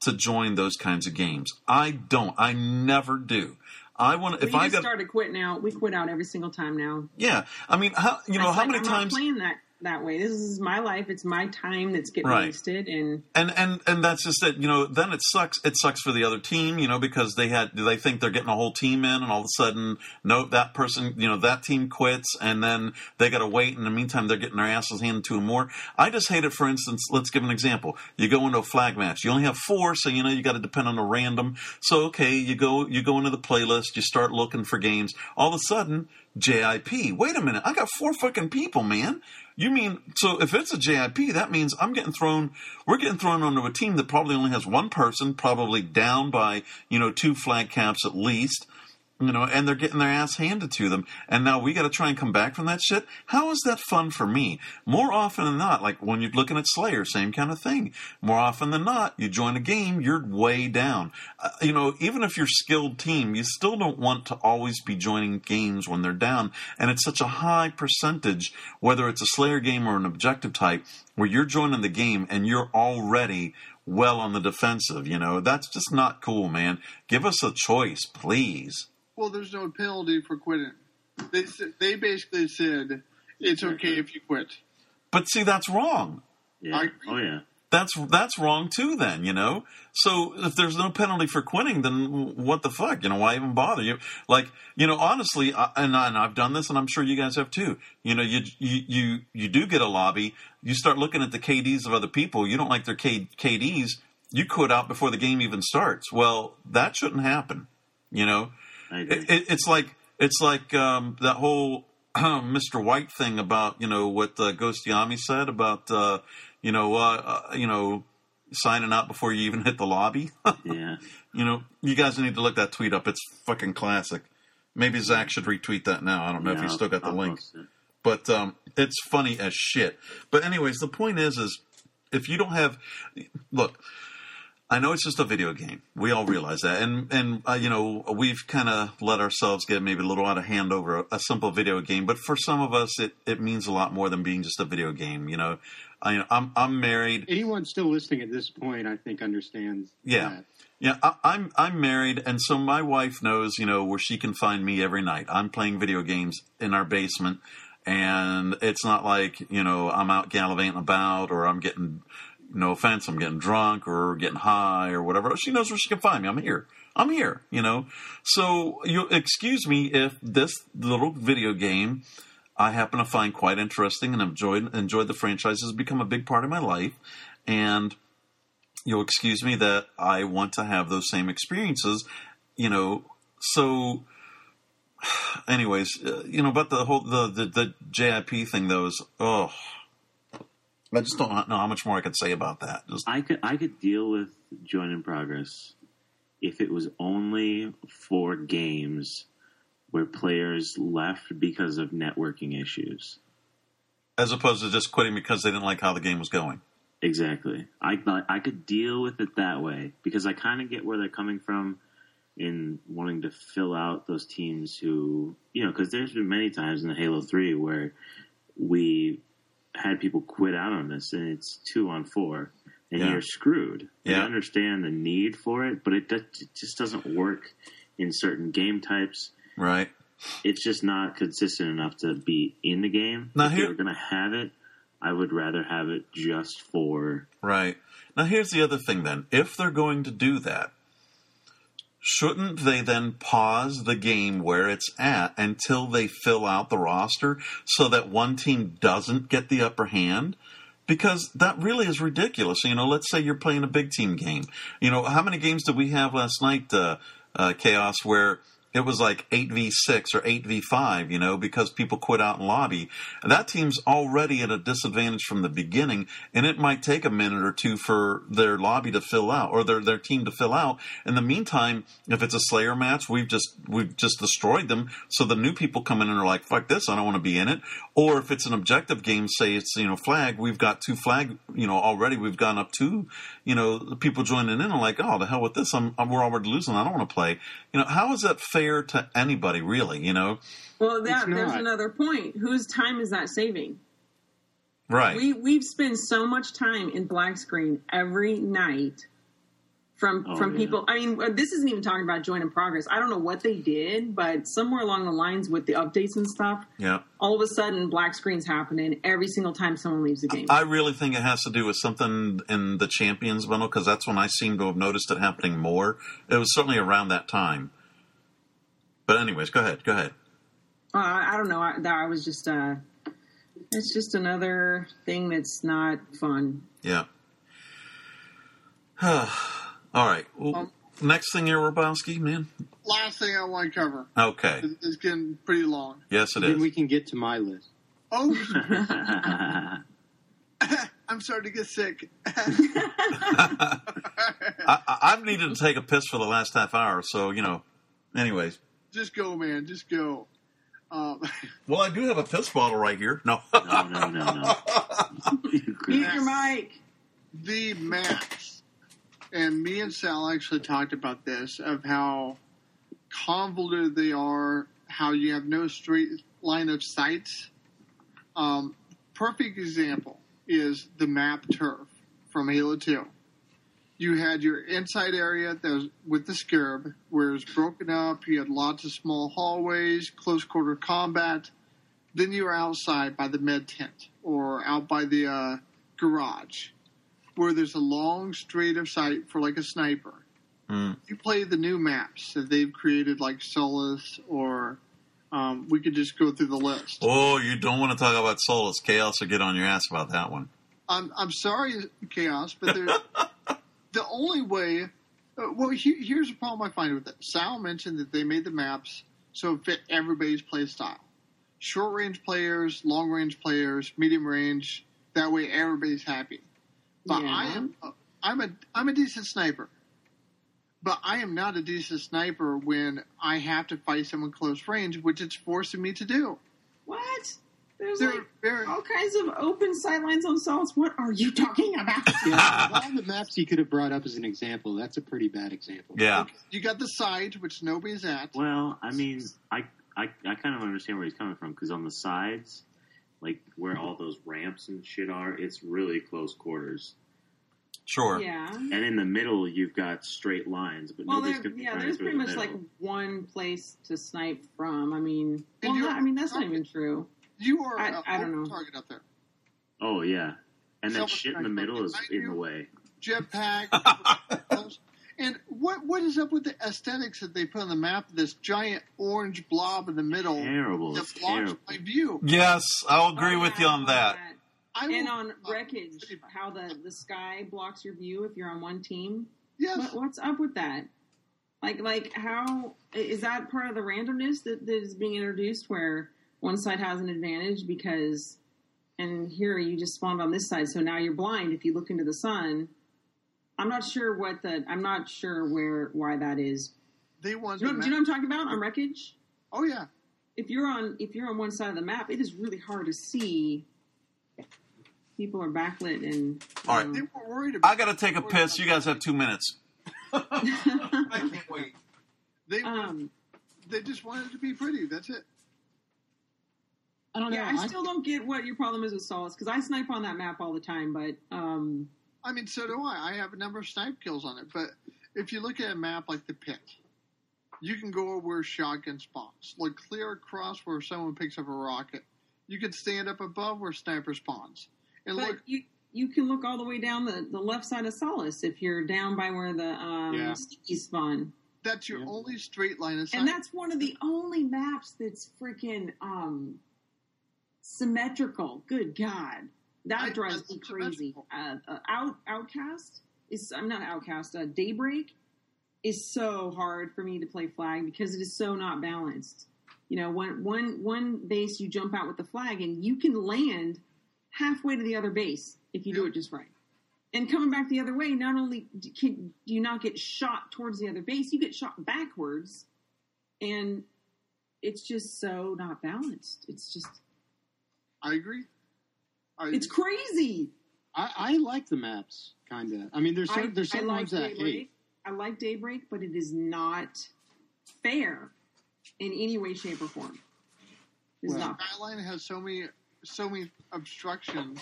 to join those kinds of games. I don't. I never do. I want if we I got started quitting out. We quit out every single time now. yeah. I mean, how you know how like, many I'm times playing that that way. This is my life. It's my time that's getting Right. wasted, and and and and that's just it. You know, then it sucks. It sucks for the other team. You know, because they had do they think they're getting a whole team in, and all of a sudden, no, that person, you know, that team quits, and then they got to wait. In the meantime, they're getting their asses handed to them more. I just hate it. For instance, let's give an example. You go into a flag match. You only have four, so you know you got to depend on a random. So okay, you go you go into the playlist. You start looking for games. All of a sudden, JIP. Wait a minute, I got four fucking people, man. You mean so if it's a JIP, that means I'm getting thrown we're getting thrown onto a team that probably only has one person, probably down by, you know, two flag caps at least. You know, and they're getting their ass handed to them. And now we got to try and come back from that shit. How is that fun for me? More often than not, like when you're looking at Slayer, same kind of thing. More often than not, you join a game, you're way down. Uh, you know, even if you're skilled team, you still don't want to always be joining games when they're down. And it's such a high percentage, whether it's a Slayer game or an objective type, where you're joining the game and you're already well on the defensive. You know, that's just not cool, man. Give us a choice, please. Well, there's no penalty for quitting. They they basically said it's okay if you quit. But see, that's wrong. Yeah. I- oh yeah. That's that's wrong too. Then you know. So if there's no penalty for quitting, then what the fuck? You know, why even bother? You like, you know, honestly, I, and, I, and I've done this, and I'm sure you guys have too. You know, you you you you do get a lobby. You start looking at the KDs of other people. You don't like their K, KDs. You quit out before the game even starts. Well, that shouldn't happen. You know, I agree. It, it, it's like it's like um, that whole Mr. White thing about you know what uh, Ghost Yami said about uh, you know uh, uh, you know signing out before you even hit the lobby. yeah. you know, you guys need to look that tweet up. It's fucking classic. Maybe Zach should retweet that now. I don't know if he's still got the I'll link, it. but um, it's funny as shit. But anyways, the point is, is if you don't have, look, I know it's just a video game. We all realize that, and and uh, you know we've kind of let ourselves get maybe a little out of hand over a, a, simple video game. But for some of us, it, it means a lot more than being just a video game. You know, I, I'm I'm married. Anyone still listening at this point, I think, understands. Yeah. That. Yeah, I, I'm I'm married, and so my wife knows, you know, where she can find me every night. I'm playing video games in our basement, and it's not like you know I'm out gallivanting about or I'm getting, no offense, I'm getting drunk or getting high or whatever. She knows where she can find me. I'm here. I'm here. You know, so you excuse me if this little video game I happen to find quite interesting and enjoyed enjoyed the franchise has become a big part of my life, and you'll excuse me that I want to have those same experiences, you know. So, anyways, uh, you know, but the whole the the, the JIP thing though is oh, I just don't know how much more I could say about that. Just, I could I could deal with join in progress if it was only for games where players left because of networking issues, as opposed to just quitting because they didn't like how the game was going. Exactly. I I could deal with it that way because I kind of get where they're coming from in wanting to fill out those teams who, you know, because there's been many times in the Halo 3 where we had people quit out on this and it's two on four and Yeah. you're screwed. Yeah. I understand the need for it, but it, does, it just doesn't work in certain game types. Right. It's just not consistent enough to be in the game. Now if here- you're going to have it, I would rather have it just for Right. Now, here's the other thing then. If they're going to do that, shouldn't they then pause the game where it's at until they fill out the roster so that one team doesn't get the upper hand? Because that really is ridiculous. You know, let's say you're playing a big team game. You know, how many games did we have last night, uh, uh, Chaos, where it was like 8v6 or 8v5, you know, because people quit out in lobby. That team's already at a disadvantage from the beginning, and it might take a minute or two for their lobby to fill out or their, their team to fill out. In the meantime, if it's a Slayer match, we've just we've just destroyed them. So the new people come in and are like, fuck this, I don't want to be in it. Or if it's an objective game, say it's, you know, flag, we've got two flag, you know, already we've gone up two, you know, people joining in are like, oh, the hell with this, I'm, I'm we're already losing, I don't want to play. You know, how is that fair to anybody, really? You know, Well, that there's another point. Whose time is that saving? right? We we've spent so much time in black screen every night from Oh, from yeah. people. I mean, uh, this isn't even talking about join in progress. I don't know what they did, but somewhere along the lines with the updates and stuff, yeah. all of a sudden black screen's happening every single time someone leaves the game. I really think it has to do with something in the Champions bundle because that's when I seem to have noticed it happening more. It was certainly around that time. But anyways, go ahead. Go ahead. Uh, I, I don't know. I, I was just. Uh, it's just another thing that's not fun. Yeah. All right. Well, Um, next thing here, Robowski, man. Last thing I want to cover. Okay. It- It's getting pretty long. Yes, it Then is. we can get to my list. Oh, I'm starting to get sick. I, I, I've needed to take a piss for the last half hour, so you know. Anyways, just go, man. Just go. Um, well, I do have a piss bottle right here. No. no, no, no, no. Mute your mic. the maps, and me and Sal actually talked about this of how convoluted they are, how you have no straight line of sight. Um, perfect example is the map turf from Halo 2. You had your inside area that was with the Scarab, where it's broken up. You had lots of small hallways, close quarter combat. Then you were outside by the med tent or out by the uh, garage, where there's a long straight of sight for like a sniper. Mm. You play the new maps that they've created, like Solace, or um, we could just go through the list. Oh, you don't want to talk about Solace. Chaos will get on your ass about that one. I'm I'm sorry, Chaos, but there's the only way. Uh, well, he, here's the problem I find with it. Sal mentioned that they made the maps so it fit everybody's play style. Short range players, long range players, medium range. That way, everybody's happy. But Yeah. I am I'm a I'm a decent sniper. But I am not a decent sniper when I have to fight someone close range, which it's forcing me to do. What? There's They're like very. all kinds of open sightlines on salts. What are you talking about? Yeah, all the maps you could have brought up as an example, that's a pretty bad example. Yeah. You got the sides, which nobody's at. Well, I mean, I I, I kind of understand where he's coming from because on the sides, like where all those ramps and shit are, it's really close quarters. Sure. yeah. And in the middle, you've got straight lines, but Well, nobody's there, going to be yeah, running there's through pretty the much like one place to snipe from. I mean, And well, you're- not- I mean that's not even true. You are I- a I don't know. target up there. Oh yeah, and that shit in the middle is in the way. Jetpack. and what what is up with the aesthetics that they put on the map? This giant orange blob in the middle Terrible. that It's blocks terrible. my view. Yes, I'll agree Oh, with yeah, you on that. I And on uh, wreckage, how the the sky blocks your view if you're on one team. Yes, What, what's up with that? Like, like how is that part of the randomness that, that is being introduced, where one side has an advantage because, and here you just spawned on this side, so now you're blind if you look into the sun. I'm not sure what the. I'm not sure where why that is. they want. Do you, know, do you know what I'm talking about on wreckage? Oh yeah, If you're on if you're on one side of the map, it is really hard to see. People are backlit and. All right. um, they were worried about. I got to take a piss. You guys have two minutes. I can't wait. They um, they just wanted to be pretty. That's it. I don't know. yeah, I still don't get what your problem is with Solace because I snipe on that map all the time, but um, I mean, so do I. I have a number of snipe kills on it, but if you look at a map like the pit, you can go where shotgun spawns. like clear across where someone picks up a rocket. You can stand up above where sniper spawns. And but look, you you can look all the way down the, the left side of Solace if you're down by where the um, Yeah. stickies spawn, that's your Yeah. only straight line of sight. and that's one of the only maps that's freaking um, symmetrical. Good God, that I- drives me crazy. Uh, uh, out Outcast is I'm not Outcast. Uh, Daybreak is so hard for me to play flag because it is so not balanced. You know, one one one base you jump out with the flag and you can land halfway to the other base if you do it just right. And coming back the other way, not only can do you not get shot towards the other base, you get shot backwards, and it's just so not balanced. It's just I agree. I, it's crazy. I, I like the maps, kind of. I mean, there's I, certain, there's I certain like ones that I hate. I like Daybreak, but it is not fair in any way, shape, or form. It's Well, not. Skyline has so many so many obstructions.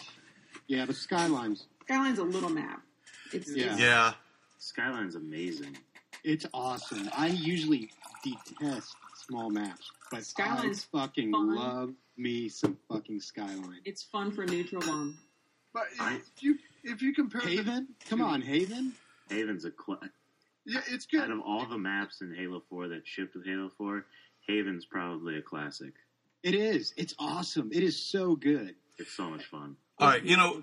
Yeah, but Skylines, Skyline's a little map. It's, Yeah. it's Yeah. Skyline's amazing. it's awesome. I usually detest small maps, but Skyline's I fucking fun. love me some fucking Skyline. it's fun for neutral bomb. But I- if you if you compare the- Haven, come on, Haven. Haven's a cl- yeah, it's good. out of all the maps in Halo 4 that shipped with Halo 4, Haven's probably a classic. It is. It's awesome. It is so good. It's so much fun. All right. You know,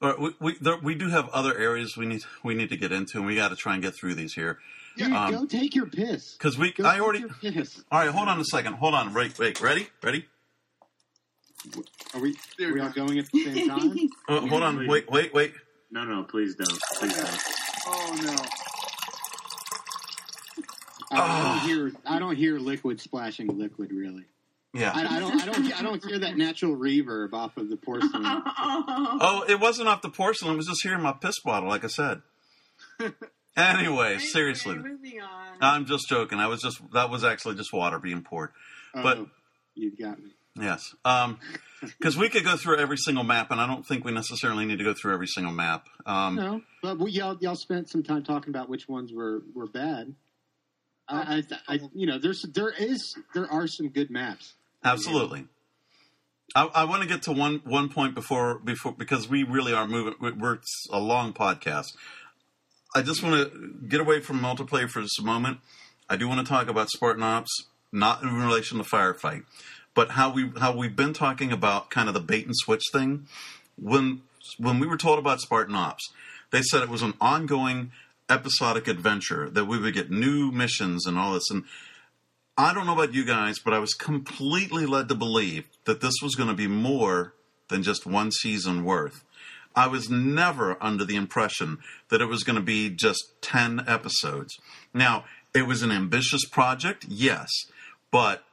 all right, we we, there, we do have other areas we need we need to get into, and we got to try and get through these here Dude, Um, go take your piss. because we. Go I take already. your piss. All right. Hold on a second. Hold on. Wait. Wait. Ready? Ready? Are we? There Are we all going at the same time? Oh, hold on. Wait. Wait. Wait. No, no, please don't. Please don't. Oh no. I, I Ah. don't hear. I don't hear liquid splashing liquid. Really. Yeah. I, I don't. I don't. I don't hear that natural reverb off of the porcelain. Oh, it wasn't off the porcelain. It was just here in my piss bottle, like I said. Anyway, seriously, moving on. I'm just joking. I was just that was actually just water being poured. But- you've got me. Yes, because we could go through every single map, and I don't think we necessarily need to go through every single map. Um, No, but we, y'all y'all spent some time talking about which ones were were bad. I, I, I you know, there's there is there are some good maps. Absolutely. I, I want to get to one one point before before because we really are moving. we- We're a long podcast. I just want to get away from multiplayer for just a moment. I do want to talk about Spartan Ops, not in relation to Firefight, but how we how we've been talking about kind of the bait and switch thing. When when we were told about Spartan Ops, they said it was an ongoing episodic adventure that we would get new missions and all this and I don't know about you guys, but I was completely led to believe that this was going to be more than just one season worth. I was never under the impression that it was going to be just 10 episodes. Now, it was an ambitious project, yes, but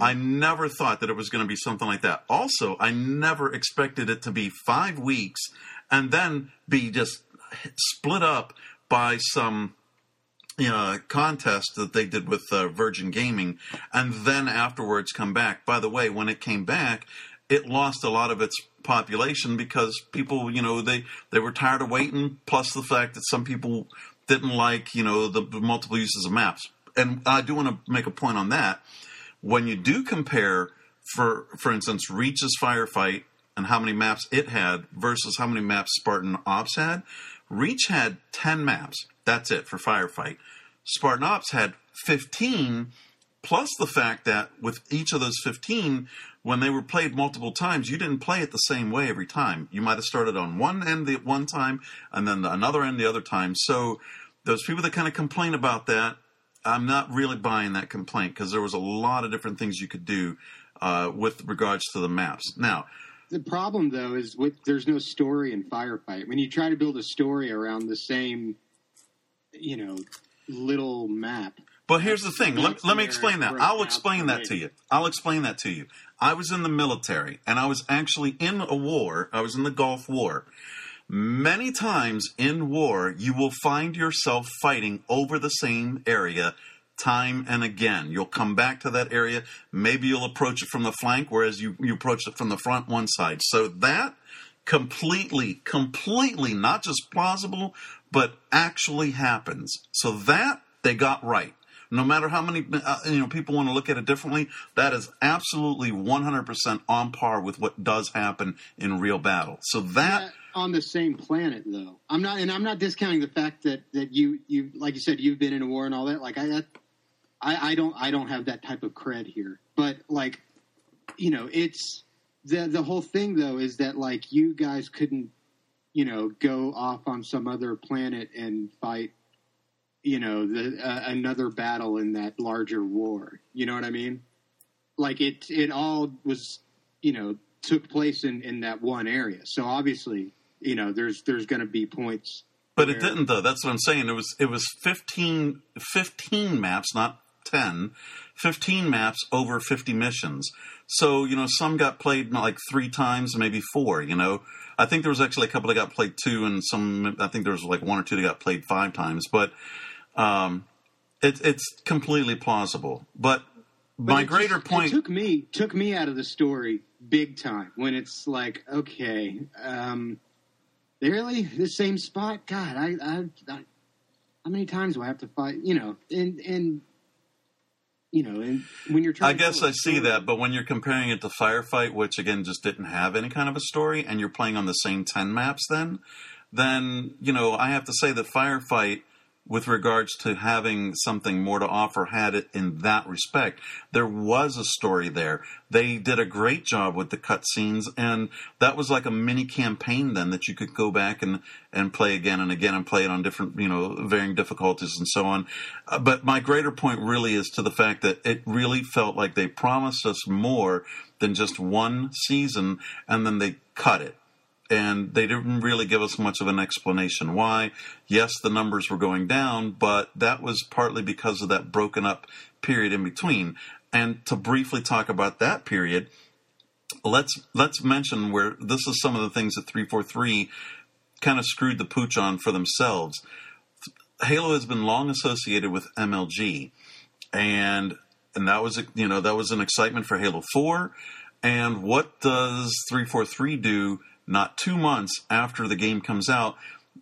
I never thought that it was going to be something like that. Also, I never expected it to be five weeks and then be just split up by some you know, contest that they did with uh, Virgin Gaming, and then afterwards come back. By the way, when it came back, it lost a lot of its population because people, you know, they they were tired of waiting. Plus the fact that some people didn't like, you know, the, the multiple uses of maps. And I do want to make a point on that. When you do compare, for for instance, Reach's firefight and how many maps it had versus how many maps Spartan Ops had, Reach had ten maps. That's it for firefight. Spartan Ops had 15, plus the fact that with each of those 15, when they were played multiple times, you didn't play it the same way every time. You might have started on one end the one time and then another end the other time. So those people that kind of complain about that, I'm not really buying that complaint because there was a lot of different things you could do uh, with regards to the maps. Now, the problem though is with there's no story in firefight. When you try to build a story around the same, you know, little map. But here's the thing. Let, let me explain that. I'll explain that to you. I'll explain that to you. I was in the military and I was actually in a war. I was in the Gulf War. Many times in war, you will find yourself fighting over the same area time and again. You'll come back to that area. Maybe you'll approach it from the flank, whereas you, you approach it from the front one side. So that completely, completely not just plausible, but actually happens. So that they got right. No matter how many uh, you know people want to look at it differently, that is absolutely 100% on par with what does happen in real battle. So that on the same planet though. I'm not and I'm not discounting the fact that that you you like you said you've been in a war and all that. Like I I, I don't I don't have that type of cred here. But like you know, it's the the whole thing though is that like you guys couldn't you know go off on some other planet and fight you know the uh, another battle in that larger war. You know what i mean? Like it it all was you know took place in in that one area. So obviously you know there's there's going to be points but where... it didn't though. That's what i'm saying. It was it was 15 15 maps not 10 15 maps over 50 missions. So you know some got played like three times maybe four you know? I think there was actually a couple that got played two and some i think there was like one or two that got played five times. But um, it, it's completely plausible. But, but my greater just, point took me took me out of the story big time when it's like, okay, um, really the same spot? God, I, I, I, how many times do I have to fight? You know, and and you know, and when you're trying, I guess I see that, but when you're comparing it to Firefight, which again just didn't have any kind of a story, and you're playing on the same ten maps, then, then you know, I have to say that Firefight with regards to having something more to offer had it in that respect. There was a story there. They did a great job with the cutscenes, and that was like a mini campaign then that you could go back and, and play again and again and play it on different, you know, varying difficulties and so on. Uh, but my greater point really is to the fact that it really felt like they promised us more than just one season, and then they cut it and they didn't really give us much of an explanation why. Yes, the numbers were going down, but that was partly because of that broken up period in between. And to briefly talk about that period, let's let's mention where this is some of the things that 343 kind of screwed the pooch on for themselves. Halo has been long associated with MLG, and and that was you know that was an excitement for Halo 4. And what does 343 do not two months after the game comes out,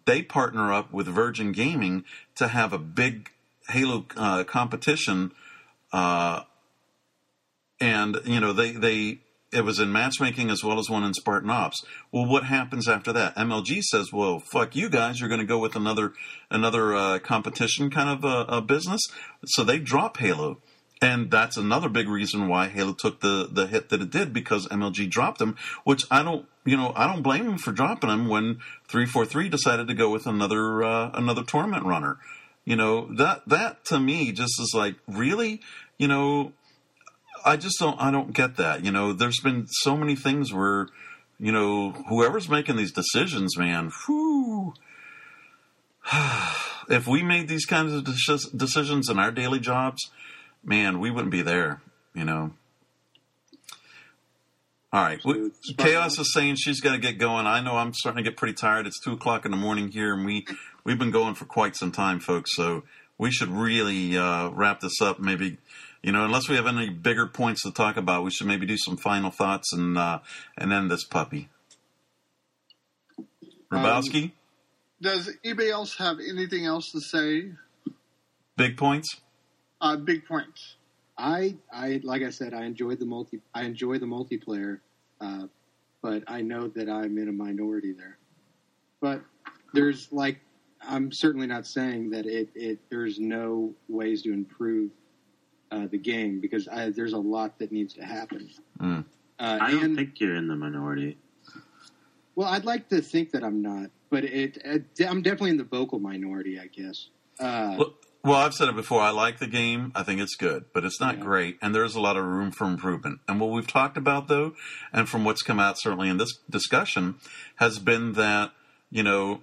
they partner up with Virgin Gaming to have a big Halo uh, competition. Uh, and you know they they it was in matchmaking as well as one in Spartan Ops. Well, what happens after that? MLG says, "Well, fuck you guys. You're going to go with another another uh, competition kind of a, a, business." So they drop Halo, and that's another big reason why Halo took the the hit that it did because MLG dropped them. Which I don't you know, I don't blame him for dropping him when three four three decided to go with another uh, another tournament runner. You know that that to me just is like really, you know, I just don't I don't get that. You know, there's been so many things where, you know, whoever's making these decisions, man, if we made these kinds of decisions in our daily jobs, man, we wouldn't be there. You know, All right. We- Chaos is saying she's got to get going. I know I'm starting to get pretty tired. It's two o'clock in the morning here, and we we've been going for quite some time, folks. So we should really uh, wrap this up. Maybe you know, unless we have any bigger points to talk about, we should maybe do some final thoughts and uh, and end this puppy. Robowski, Does anybody else have anything else to say? big points. Uh, big points. I I like I said, I enjoyed the multi. I enjoy the multiplayer, uh, but I know that I'm in a minority there. But there's like, I'm certainly not saying that it. it there's no ways to improve uh, the game because I, there's a lot that needs to happen. Mm. Uh, I don't and- think you're in the minority. Well, I'd like to think that I'm not, but it, it I'm definitely in the vocal minority, I guess. Uh, Well, well, I've said it before. I like the game. I think it's good, but it's not Yeah. great, and there's a lot of room for improvement. And what we've talked about, though, and from what's come out certainly in this discussion, has been that you know,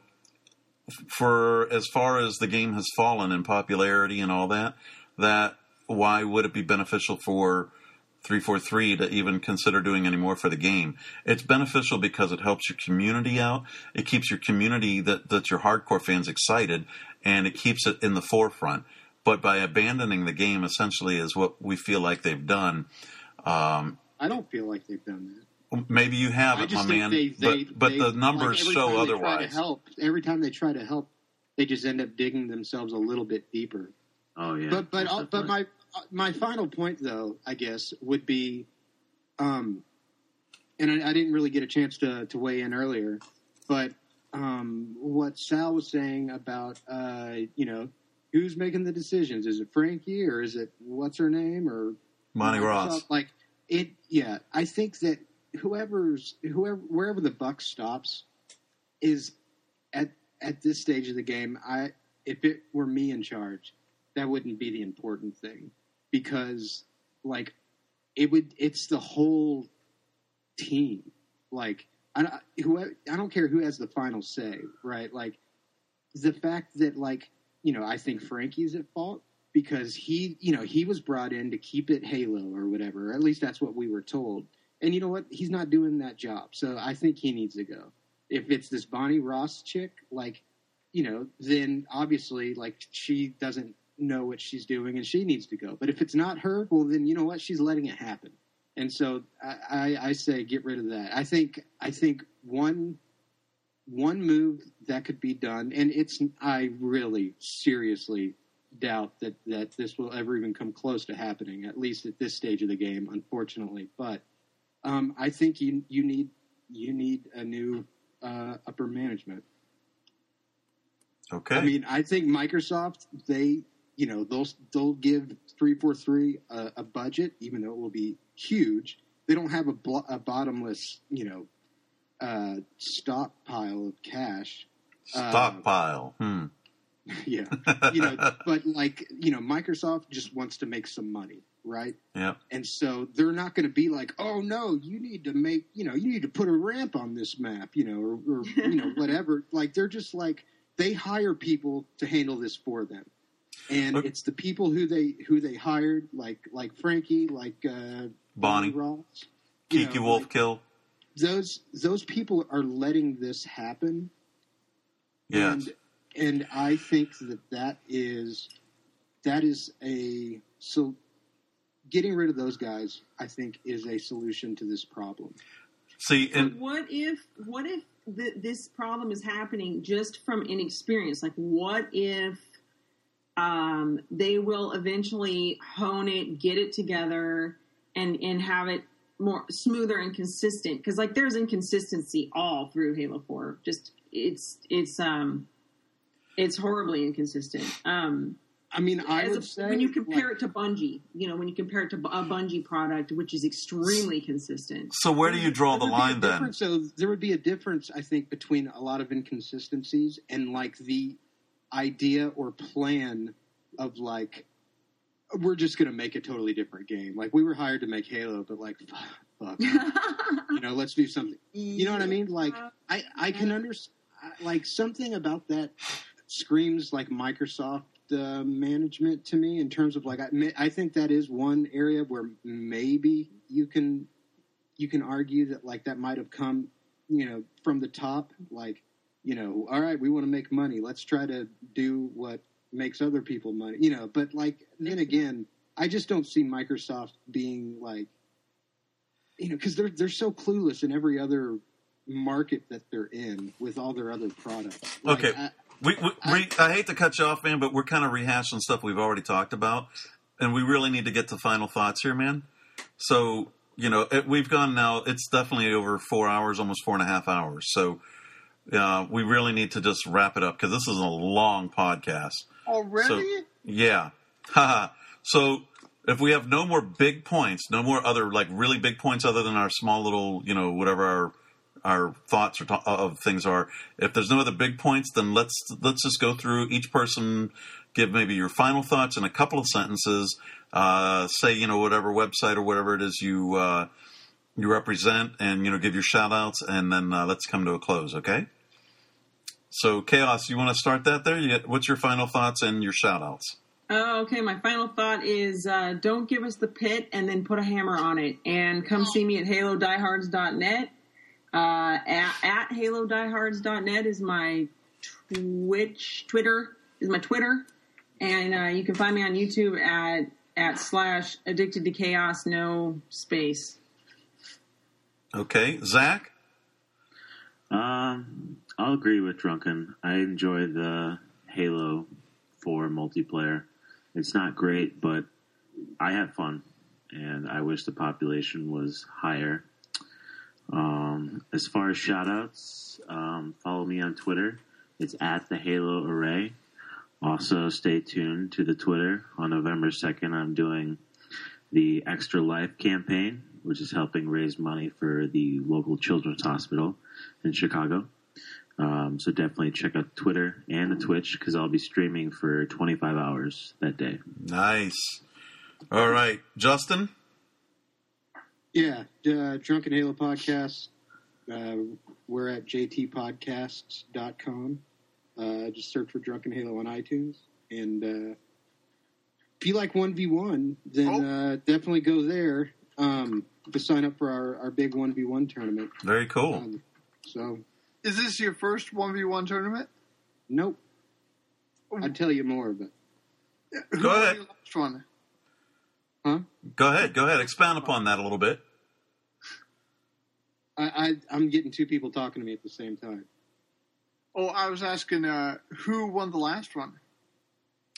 for as far as the game has fallen in popularity and all that, that why would it be beneficial for 343 to even consider doing any more for the game. It's beneficial because it helps your community out. It keeps your community that, that your hardcore fans excited and it keeps it in the forefront. But by abandoning the game essentially is what we feel like they've done. Um, I don't feel like they've done that. maybe you have I it, my man, they, they, but, but they- the numbers like show time they try to otherwise. help every time they try to help, they just end up digging themselves a little bit deeper. Oh yeah. but but uh, but my my final point though, I guess, would be, um, and I, I didn't really get a chance to to weigh in earlier, but um, what Sal was saying about uh, you know who's making the decisions? Is it Frankie or is it what's her name or Bonnie Ross. Like it, yeah. I think that whoever's whoever wherever the buck stops is at at this stage of the game. I if it were me in charge, that wouldn't be the important thing because like it would. It's the whole team. Like I don't, who I don't care who has the final say, right? Like the fact that like you know I think Frankie's at fault because he you know he was brought in to keep it Halo or whatever. Or at least that's what we were told. And you know what? He's not doing that job, so I think he needs to go. If it's this Bonnie Ross chick, like you know, then obviously like she doesn't know what she's doing and she needs to go. But if it's not her, well then you know what? She's letting it happen. And so I, I, I say get rid of that. I think I think one one move that could be done, and it's I really seriously doubt that that this will ever even come close to happening, at least at this stage of the game, unfortunately. But um, I think you you need you need a new uh, upper management. Okay. I mean, I think Microsoft they you know they'll they'll give three four three a budget, even though it will be huge. They don't have a, blo- a bottomless you know uh, stockpile of cash. Stockpile. Hmm. yeah, you know, but like you know, Microsoft just wants to make some money, right? Yeah. And so they're not going to be like, oh no, you need to make, you know, you need to put a ramp on this map, you know, or, or you know, whatever. Like they're just like they hire people to handle this for them, and Look- it's the people who they who they hired, like like Frankie, like uh, Bonnie. Ross, you Kiki know, Wolf like, kill. those those people are letting this happen, Yes. and and I think that that is that is a so getting rid of those guys. I think is a solution to this problem. See, But what if what if th- this problem is happening just from inexperience? Like, what if um, they will eventually hone it, get it together, and and have it more smoother and consistent? Because like, there's inconsistency all through Halo Four. Just it's it's um it's horribly inconsistent. Um, I mean, I would a- say when you compare like, it to Bungie, you know, when you compare it to a Bungie product, which is extremely consistent. so where do you draw the there would be a line then? So there would be a difference, I think, between a lot of inconsistencies and like the idea or plan of like we're just going to make a totally different game. Like we were hired to make Halo, but like fuck, you know, let's do something. You know what I mean? Like I I can understand like something about that screams like Microsoft uh, management to me in terms of like I, I think that is one area where maybe you can you can argue that like that might have come, you know, from the top. Like, you know, all right, we want to make money. Let's try to do what makes other people money. You know, but like then again, I just don't see Microsoft being like, you know, because they're they're so clueless in every other market that they're in with all their other products. Like, Okay. I, We, we, I, I hate to cut you off, man, but we're kind of rehashing stuff we've already talked about, and we really need to get to final thoughts here, man. So, you know, it, we've gone now. It's definitely over four hours, almost four and a half hours. So, uh, we really need to just wrap it up because this is a long podcast. Already? So, yeah. So, if we have no more big points, no more other like really big points other than our small little, you know, whatever our our thoughts or to- of things are. If there's no other big points, then let's let's just go through each person, give maybe your final thoughts in a couple of sentences. Uh, say you know whatever website or whatever it is you uh, you represent, and you know give your shout outs, and then uh, let's come to a close. Okay. So chaos, you want to start that there? You, what's your final thoughts and your shout outs? Oh, okay. My final thought is uh, don't give us the pit and then put a hammer on it. And come see me at halodiehards.net. Uh, at, at halodiehards.net is my Twitch, Twitter is my Twitter. And uh, you can find me on YouTube at, at slash addicted to chaos, no space. Okay, Zach. Um, I'll agree with Drunken. I enjoy the Halo 4 multiplayer. It's not great, but I have fun, and I wish the population was higher. Um, as far as shoutouts, um, follow me on Twitter. It's at the Halo Array. Also, stay tuned to the Twitter. On November 2nd, I'm doing the Extra Life campaign, which is helping raise money for the local children's hospital in Chicago. Um, so definitely check out Twitter and the Twitch because I'll be streaming for 25 hours that day. Nice. All right, Justin. Yeah, uh, Drunken Halo podcast. Uh, we're at jtpodcasts.com. Uh, just search for Drunken Halo on iTunes. And uh, if you like 1v1, then Oh. uh, definitely go there um, to sign up for our, our big 1v1 tournament. Very cool. Um, so, Is this your first 1v1 tournament? nope. I'd tell you more, but Who Go ahead. last one? huh? Go ahead. Go ahead. Expound upon that a little bit. I, I, I'm getting two people talking to me at the same time. Oh, I was asking uh, who won the last one.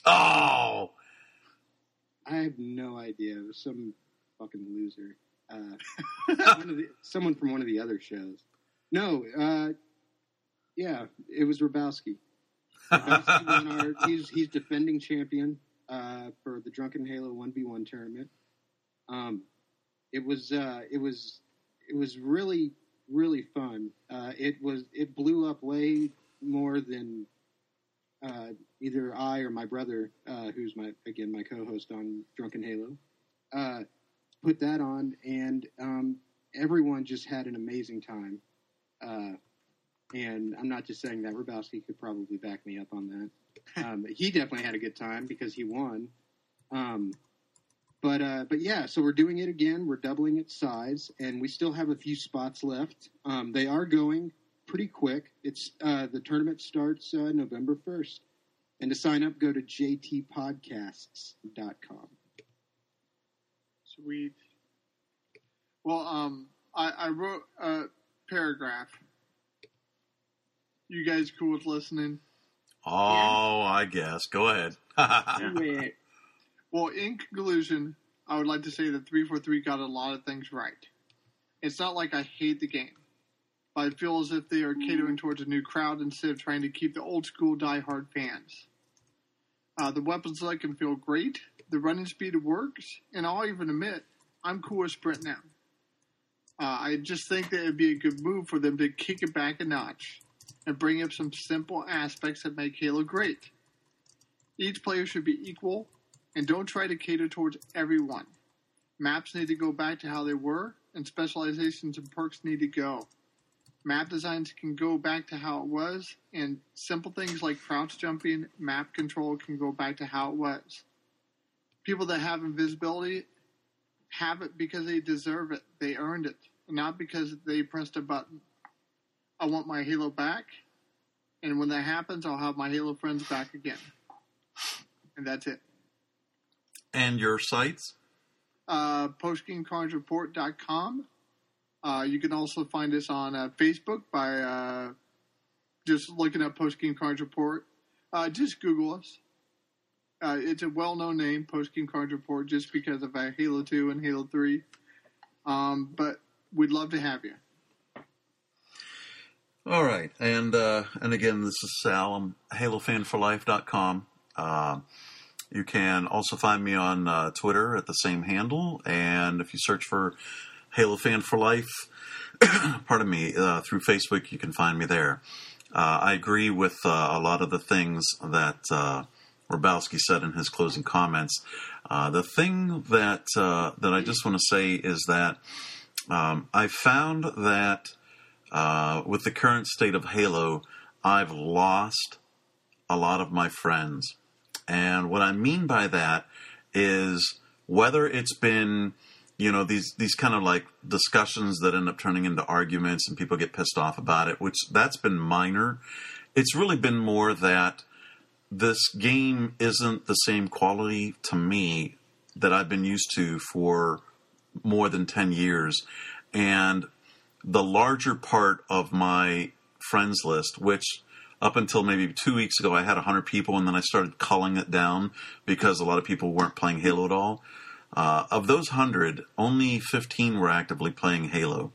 Oh, I have no idea. It was some fucking loser. Uh, one of the, someone from one of the other shows. No, uh, yeah, it was Robowski. Robowski won our, he's he's defending champion uh, for the Drunken Halo one v one tournament. Um, it was uh, it was it was really really fun. Uh, it was it blew up way more than uh, either I or my brother, uh, who's my again my co-host on Drunken Halo, uh, put that on, and um, everyone just had an amazing time. And I'm not just saying that. Robowski could probably back me up on that. Um, he definitely had a good time because he won. Um, but uh, but yeah, so we're doing it again. We're doubling its size, and we still have a few spots left. Um, they are going pretty quick. It's uh, the tournament starts uh, November first, and to sign up, go to jtpodcasts.com. Sweet. Well, um, I, I wrote a paragraph. You guys cool with listening? oh, I guess. Go ahead. Yeah. Well, in conclusion, I would like to say that 343 got a lot of things right. It's not like I hate the game, but I feel as if they are catering towards a new crowd instead of trying to keep the old school die-hard fans. Uh, the weapon select can feel great, the running speed works, and I'll even admit, I'm cool with sprint now. Uh, I just think that it'd be a good move for them to kick it back a notch and bring up some simple aspects that make Halo great. Each player should be equal and don't try to cater towards everyone. Maps need to go back to how they were, and specializations and perks need to go. Map designs can go back to how it was, and simple things like crouch jumping, map control can go back to how it was. People that have invisibility have it because they deserve it. They earned it. not because they pressed a button. I want my Halo back, and when that happens, I'll have my Halo friends back again. And that's it. And your sites? Uh, PostGameCarnageReport.com. Uh, you can also find us on uh, Facebook by uh, just looking up Post Game Carnage Report. Uh, just Google us. Uh, it's a well-known name, Post Game Carnage Report, just because of uh, Halo Two and Halo Three. Um, but we'd love to have you. All right, and uh, and again, this is Sal. I'm HaloFanForLife.com. Uh, you can also find me on uh, Twitter at the same handle, and if you search for Halo Fan for Life, pardon me, uh, through Facebook, you can find me there. Uh, I agree with uh, a lot of the things that uh, Robowski said in his closing comments. Uh, the thing that uh, that I just want to say is that um, I found that uh, with the current state of Halo, I've lost a lot of my friends, and what I mean by that is whether it's been you know these these kind of like discussions that end up turning into arguments and people get pissed off about it which that's been minor. It's really been more that this game isn't the same quality to me that I've been used to for more than 10 years. And the larger part of my friends list which up until maybe two weeks ago I had 100 people and then I started culling it down because a lot of people weren't playing Halo at all uh, of those 100, only 15 were actively playing Halo.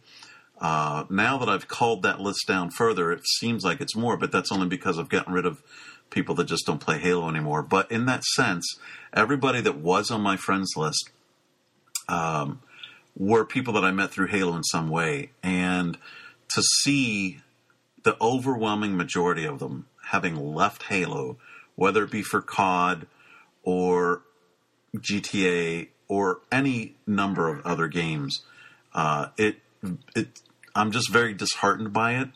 Uh, now that I've called that list down further, it seems like it's more, but that's only because of getting rid of people that just don't play Halo anymore. But in that sense, everybody that was on my friends list um, were people that I met through Halo in some way. And to see the overwhelming majority of them having left Halo, whether it be for COD or GTA or any number of other games. Uh, it it I'm just very disheartened by it,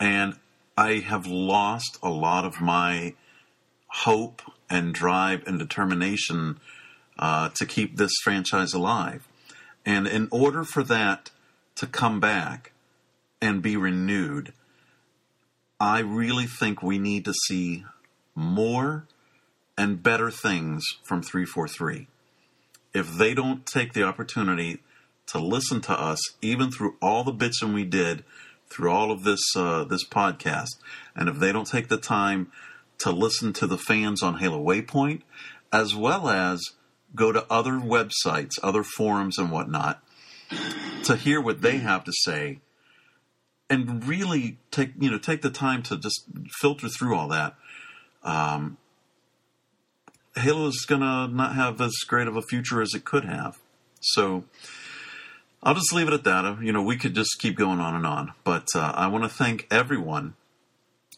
and I have lost a lot of my hope and drive and determination uh, to keep this franchise alive. And in order for that to come back and be renewed, I really think we need to see more and better things from 343 if they don't take the opportunity to listen to us, even through all the bitching we did through all of this uh, this podcast, and if they don't take the time to listen to the fans on Halo Waypoint, as well as go to other websites, other forums, and whatnot, to hear what they have to say, and really take you know take the time to just filter through all that. Um, Halo is going to not have as great of a future as it could have. So I'll just leave it at that. You know, we could just keep going on and on. But uh, I want to thank everyone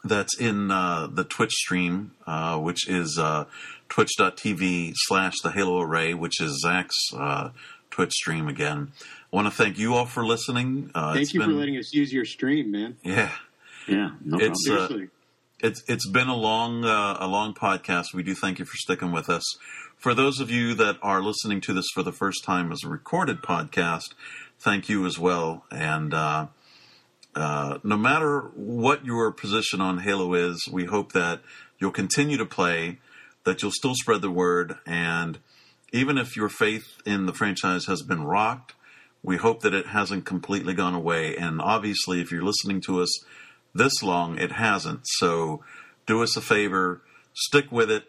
that's in uh, the Twitch stream, uh, which is uh, twitch.tv slash the Halo Array, which is Zach's uh, Twitch stream again. I want to thank you all for listening. Uh, Thank you been, for letting us use your stream, man. Yeah. Yeah, no it's, uh, it's it's been a long uh, a long podcast. We do thank you for sticking with us. For those of you that are listening to this for the first time as a recorded podcast, thank you as well. And uh, no matter what your position on Halo is, we hope that you'll continue to play, that you'll still spread the word, and even if your faith in the franchise has been rocked, we hope that it hasn't completely gone away. And obviously, if you're listening to us this long, it hasn't. So do us a favor, stick with it,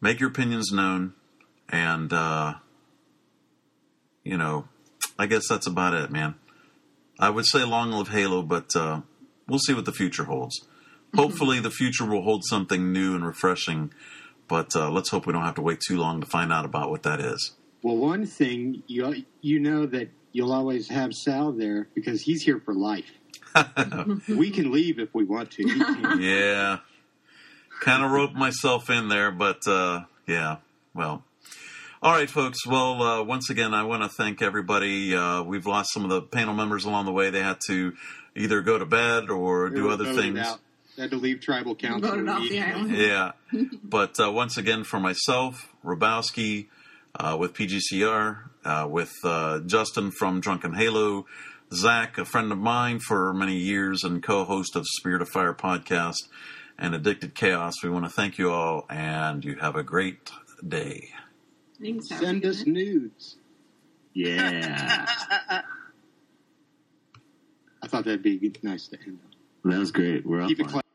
make your opinions known, and, uh, you know, I guess that's about it, man. I would say long live Halo, but uh, we'll see what the future holds. Hopefully, the future will hold something new and refreshing, but uh, let's hope we don't have to wait too long to find out about what that is. Well, one thing you you know that you'll always have Sal there because he's here for life. we can leave if we want to. yeah. Kind of roped myself in there, but uh, yeah, well. All right, folks. Well, uh, once again, I want to thank everybody. Uh, we've lost some of the panel members along the way. They had to either go to bed or do other things. Out. They had to leave tribal council. Voted off the island. Yeah. but uh, once again, for myself, Robowski, uh, with PGCR, uh, with uh, Justin from Drunken Halo, Zach, a friend of mine for many years and co-host of Spirit of Fire podcast and Addicted Chaos. We want to thank you all, and you have a great day. Thanks. have a Send us night. nudes. Yeah, I thought that'd be nice to end on. that was great. We're up Keep it on it. classy.